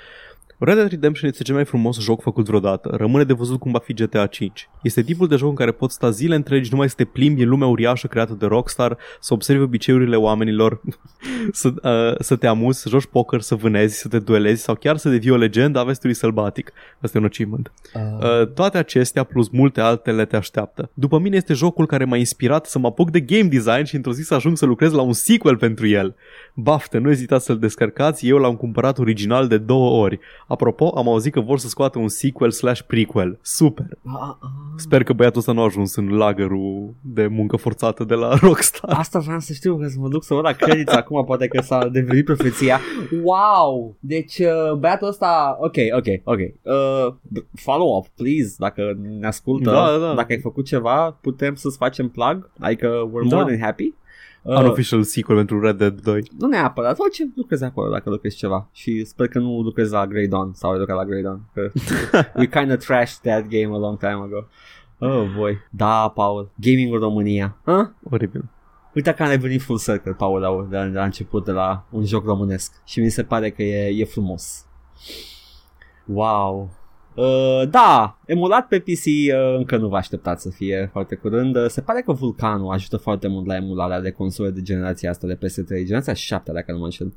Red Dead Redemption este cel mai frumos joc făcut vreodată. Rămâne de văzut cum va fi GTA 5. Este tipul de joc în care poți sta zile întregi numai să te plimbi în lumea uriașă creată de Rockstar, să observi obiceiurile oamenilor, să, uh, să te amuzi, să joci poker, să vânezi, să te duelezi sau chiar să devii o legendă a vestului sălbatic. Asta e un achievement. Uh, toate acestea plus multe altele te așteaptă. După mine este jocul care m-a inspirat să mă apuc de game design și într-o zi să ajung să lucrez la un sequel pentru el. Baftă, nu ezitați să-l descărcați, eu l-am cumpărat original de două ori. Apropo, am auzit că vor să scoată un sequel slash prequel. Super! Ah, ah. Sper că băiatul ăsta nu a ajuns în lagărul de muncă forțată de la Rockstar. Asta vreau să știu, că să mă duc să văd la credit acum, poate că s-a devenit profeția. Wow! Deci, uh, băiatul ăsta, ok, ok, ok. Uh, follow-up, please, dacă ne ascultă, Da, da. dacă ai făcut ceva, putem să-ți facem plug, adică we're Da. more than happy. Uh, Unofficial sequel pentru Red Dead 2. nu neapărat, orice lucrezi acolo dacă lucrezi ceva și sper că nu lucrezi la Grey Dawn sau ai lucrat la Grey Dawn că we kind of trashed that game a long time ago. Oh boy. Da, Paul. Gaming în România. Huh? Oribil. Uite că am revenit full circle, Paul, la, de, la, de la început de la un joc românesc și mi se pare că e, e frumos. Wow. Uh, da, emulat pe PC uh, încă nu vă așteptați să fie foarte curând. Uh, se pare că Vulcanul ajută foarte mult la emularea de console de generația asta de PS3, generația 7 dacă nu mă înșel.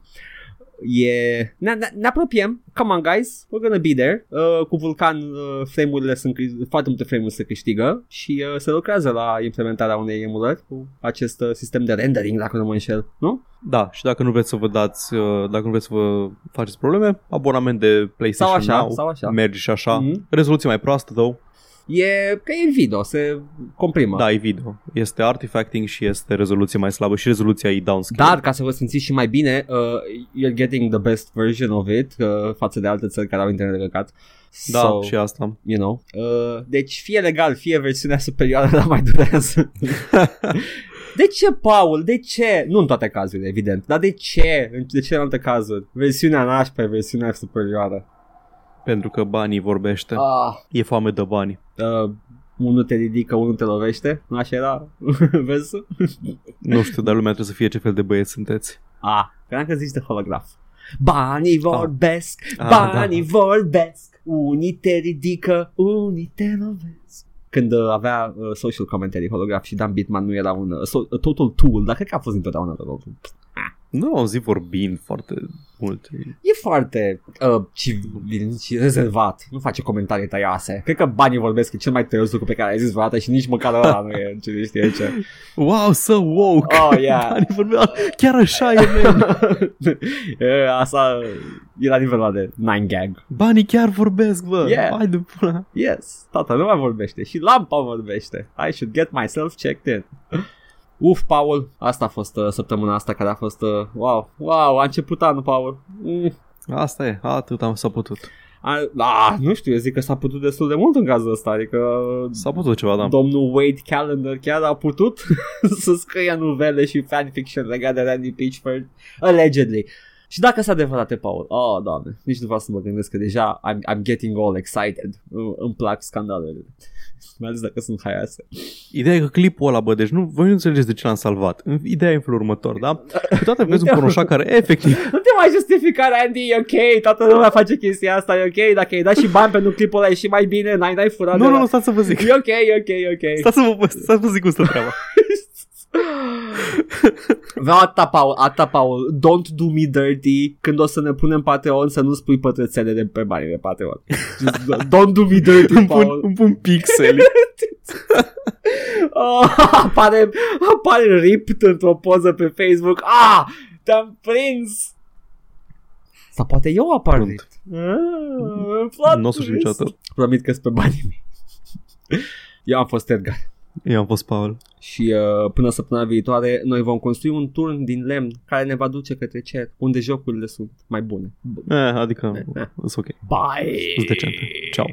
E... Ne, ne, ne apropiem, come on guys, we're gonna be there. Uh, cu Vulcan uh, frame-urile sunt, câ- foarte multe frame-uri se câștigă și uh, se lucrează la implementarea unei emulări cu acest uh, sistem de rendering dacă nu mă înșel, nu? Da, și dacă nu vreți să vă dați, uh, dacă nu vreți să vă faceți probleme, abonament de PlayStation Sau așa, Now, sau așa. merge și așa. Mhm. Rezoluție mai proastă, though. E că e video, se comprimă. Da, e video. Este artifacting și este rezoluție mai slabă și rezoluția e downscale. Dar ca să vă simțiți și mai bine, uh, you're getting the best version of it uh, față de alte țări care au internet de căcat. da so, și asta. you know. Uh, deci fie legal, fie versiunea superioară, dar mai durează. de ce, Paul? De ce? Nu în toate cazurile, evident, dar de ce? În- De ce în alte cazuri? Versiunea nașpa, versiunea superioară. Pentru că banii vorbește. Ah, E foame de bani. uh, unul te ridică, unul te lovește. Nu așa era versul? Nu știu, dar lumea trebuie să fie ce fel de băieți sunteți. Ah, credeam că zici de holograf. Banii vorbesc, Ah, banii vorbesc, unii te ridică, unii te lovesc. Când uh, avea uh, social commentary holograf și Dan Bitman nu era un uh, so- uh, total tool, dar cred că a fost întotdeauna total tool. Nu am auzit vorbind foarte mult. E foarte uh, civil și rezervat, nu face comentarii tăioase. Cred că banii vorbesc, e cel mai tăios lucru pe care ai zis vreodată și nici măcar ăla nu e ce știe ce. Wow, so woke! Oh, yeah. Banii vorbeau, chiar așa e, man. e, asta e la nivelul ăla de 9 gag. Banii chiar vorbesc, bă. Yeah. Hai de pula. Yes, tata nu mai vorbește și lampa vorbește. I should get myself checked in. Uf, Paul, asta a fost uh, săptămâna asta care a fost, uh, wow, wow, a început anul, Paul. Mm. Asta e, atât am s-a putut. A, da, nu știu, eu zic că s-a putut destul de mult în cazul ăsta, adică S-a putut ceva, da. domnul Wade Callender chiar a putut să scrie novele și fanfiction legate de Randy Pitchford, allegedly. Și dacă s-a adevărat, e Paul, oh, doamne, nici nu vreau să mă gândesc că deja I'm, I'm getting all excited. Îmi- Îmi plac scandalele. Mai ales dacă sunt haioase. Ideea e că clipul ăla, bă, deci nu, voi nu înțelegeți de ce l-am salvat. Ideea e în felul următor, da? Câteodată vezi un te-am- pornoșac care, efectiv, Nu te mai justifica, Randy, e ok, toată lumea face chestia asta, e ok, dacă ai dat și bani pentru clipul ăla e și mai bine, n-ai, n-ai furat nu, de nu, la- nu, stați să vă zic. E ok, e ok, e ok. Stați să vă, stați să vă zic cum stă treaba. Vreau atâta, Paul, atâta, Paul, don't do me dirty când o să ne punem Patreon să nu spui pătrățele de pe banii de Patreon. Just don't do me dirty, Îmi pun, Paul. îmi pun pixeli. Oh, apare, apare ripped într-o poză pe Facebook. Ah, te-am prins. Sau poate eu apar Sunt. ripped. Ah, plot Nu o să știu twist. niciodată. Promit că sunt pe banii mei. Eu am fost Edgar. Eu am fost Paul. Și uh, până săptămâna viitoare noi vom construi un turn din lemn care ne va duce către cer, unde jocurile sunt mai bune. Eh, adică, sunt ok. Bye! Sunt decente. Ciao.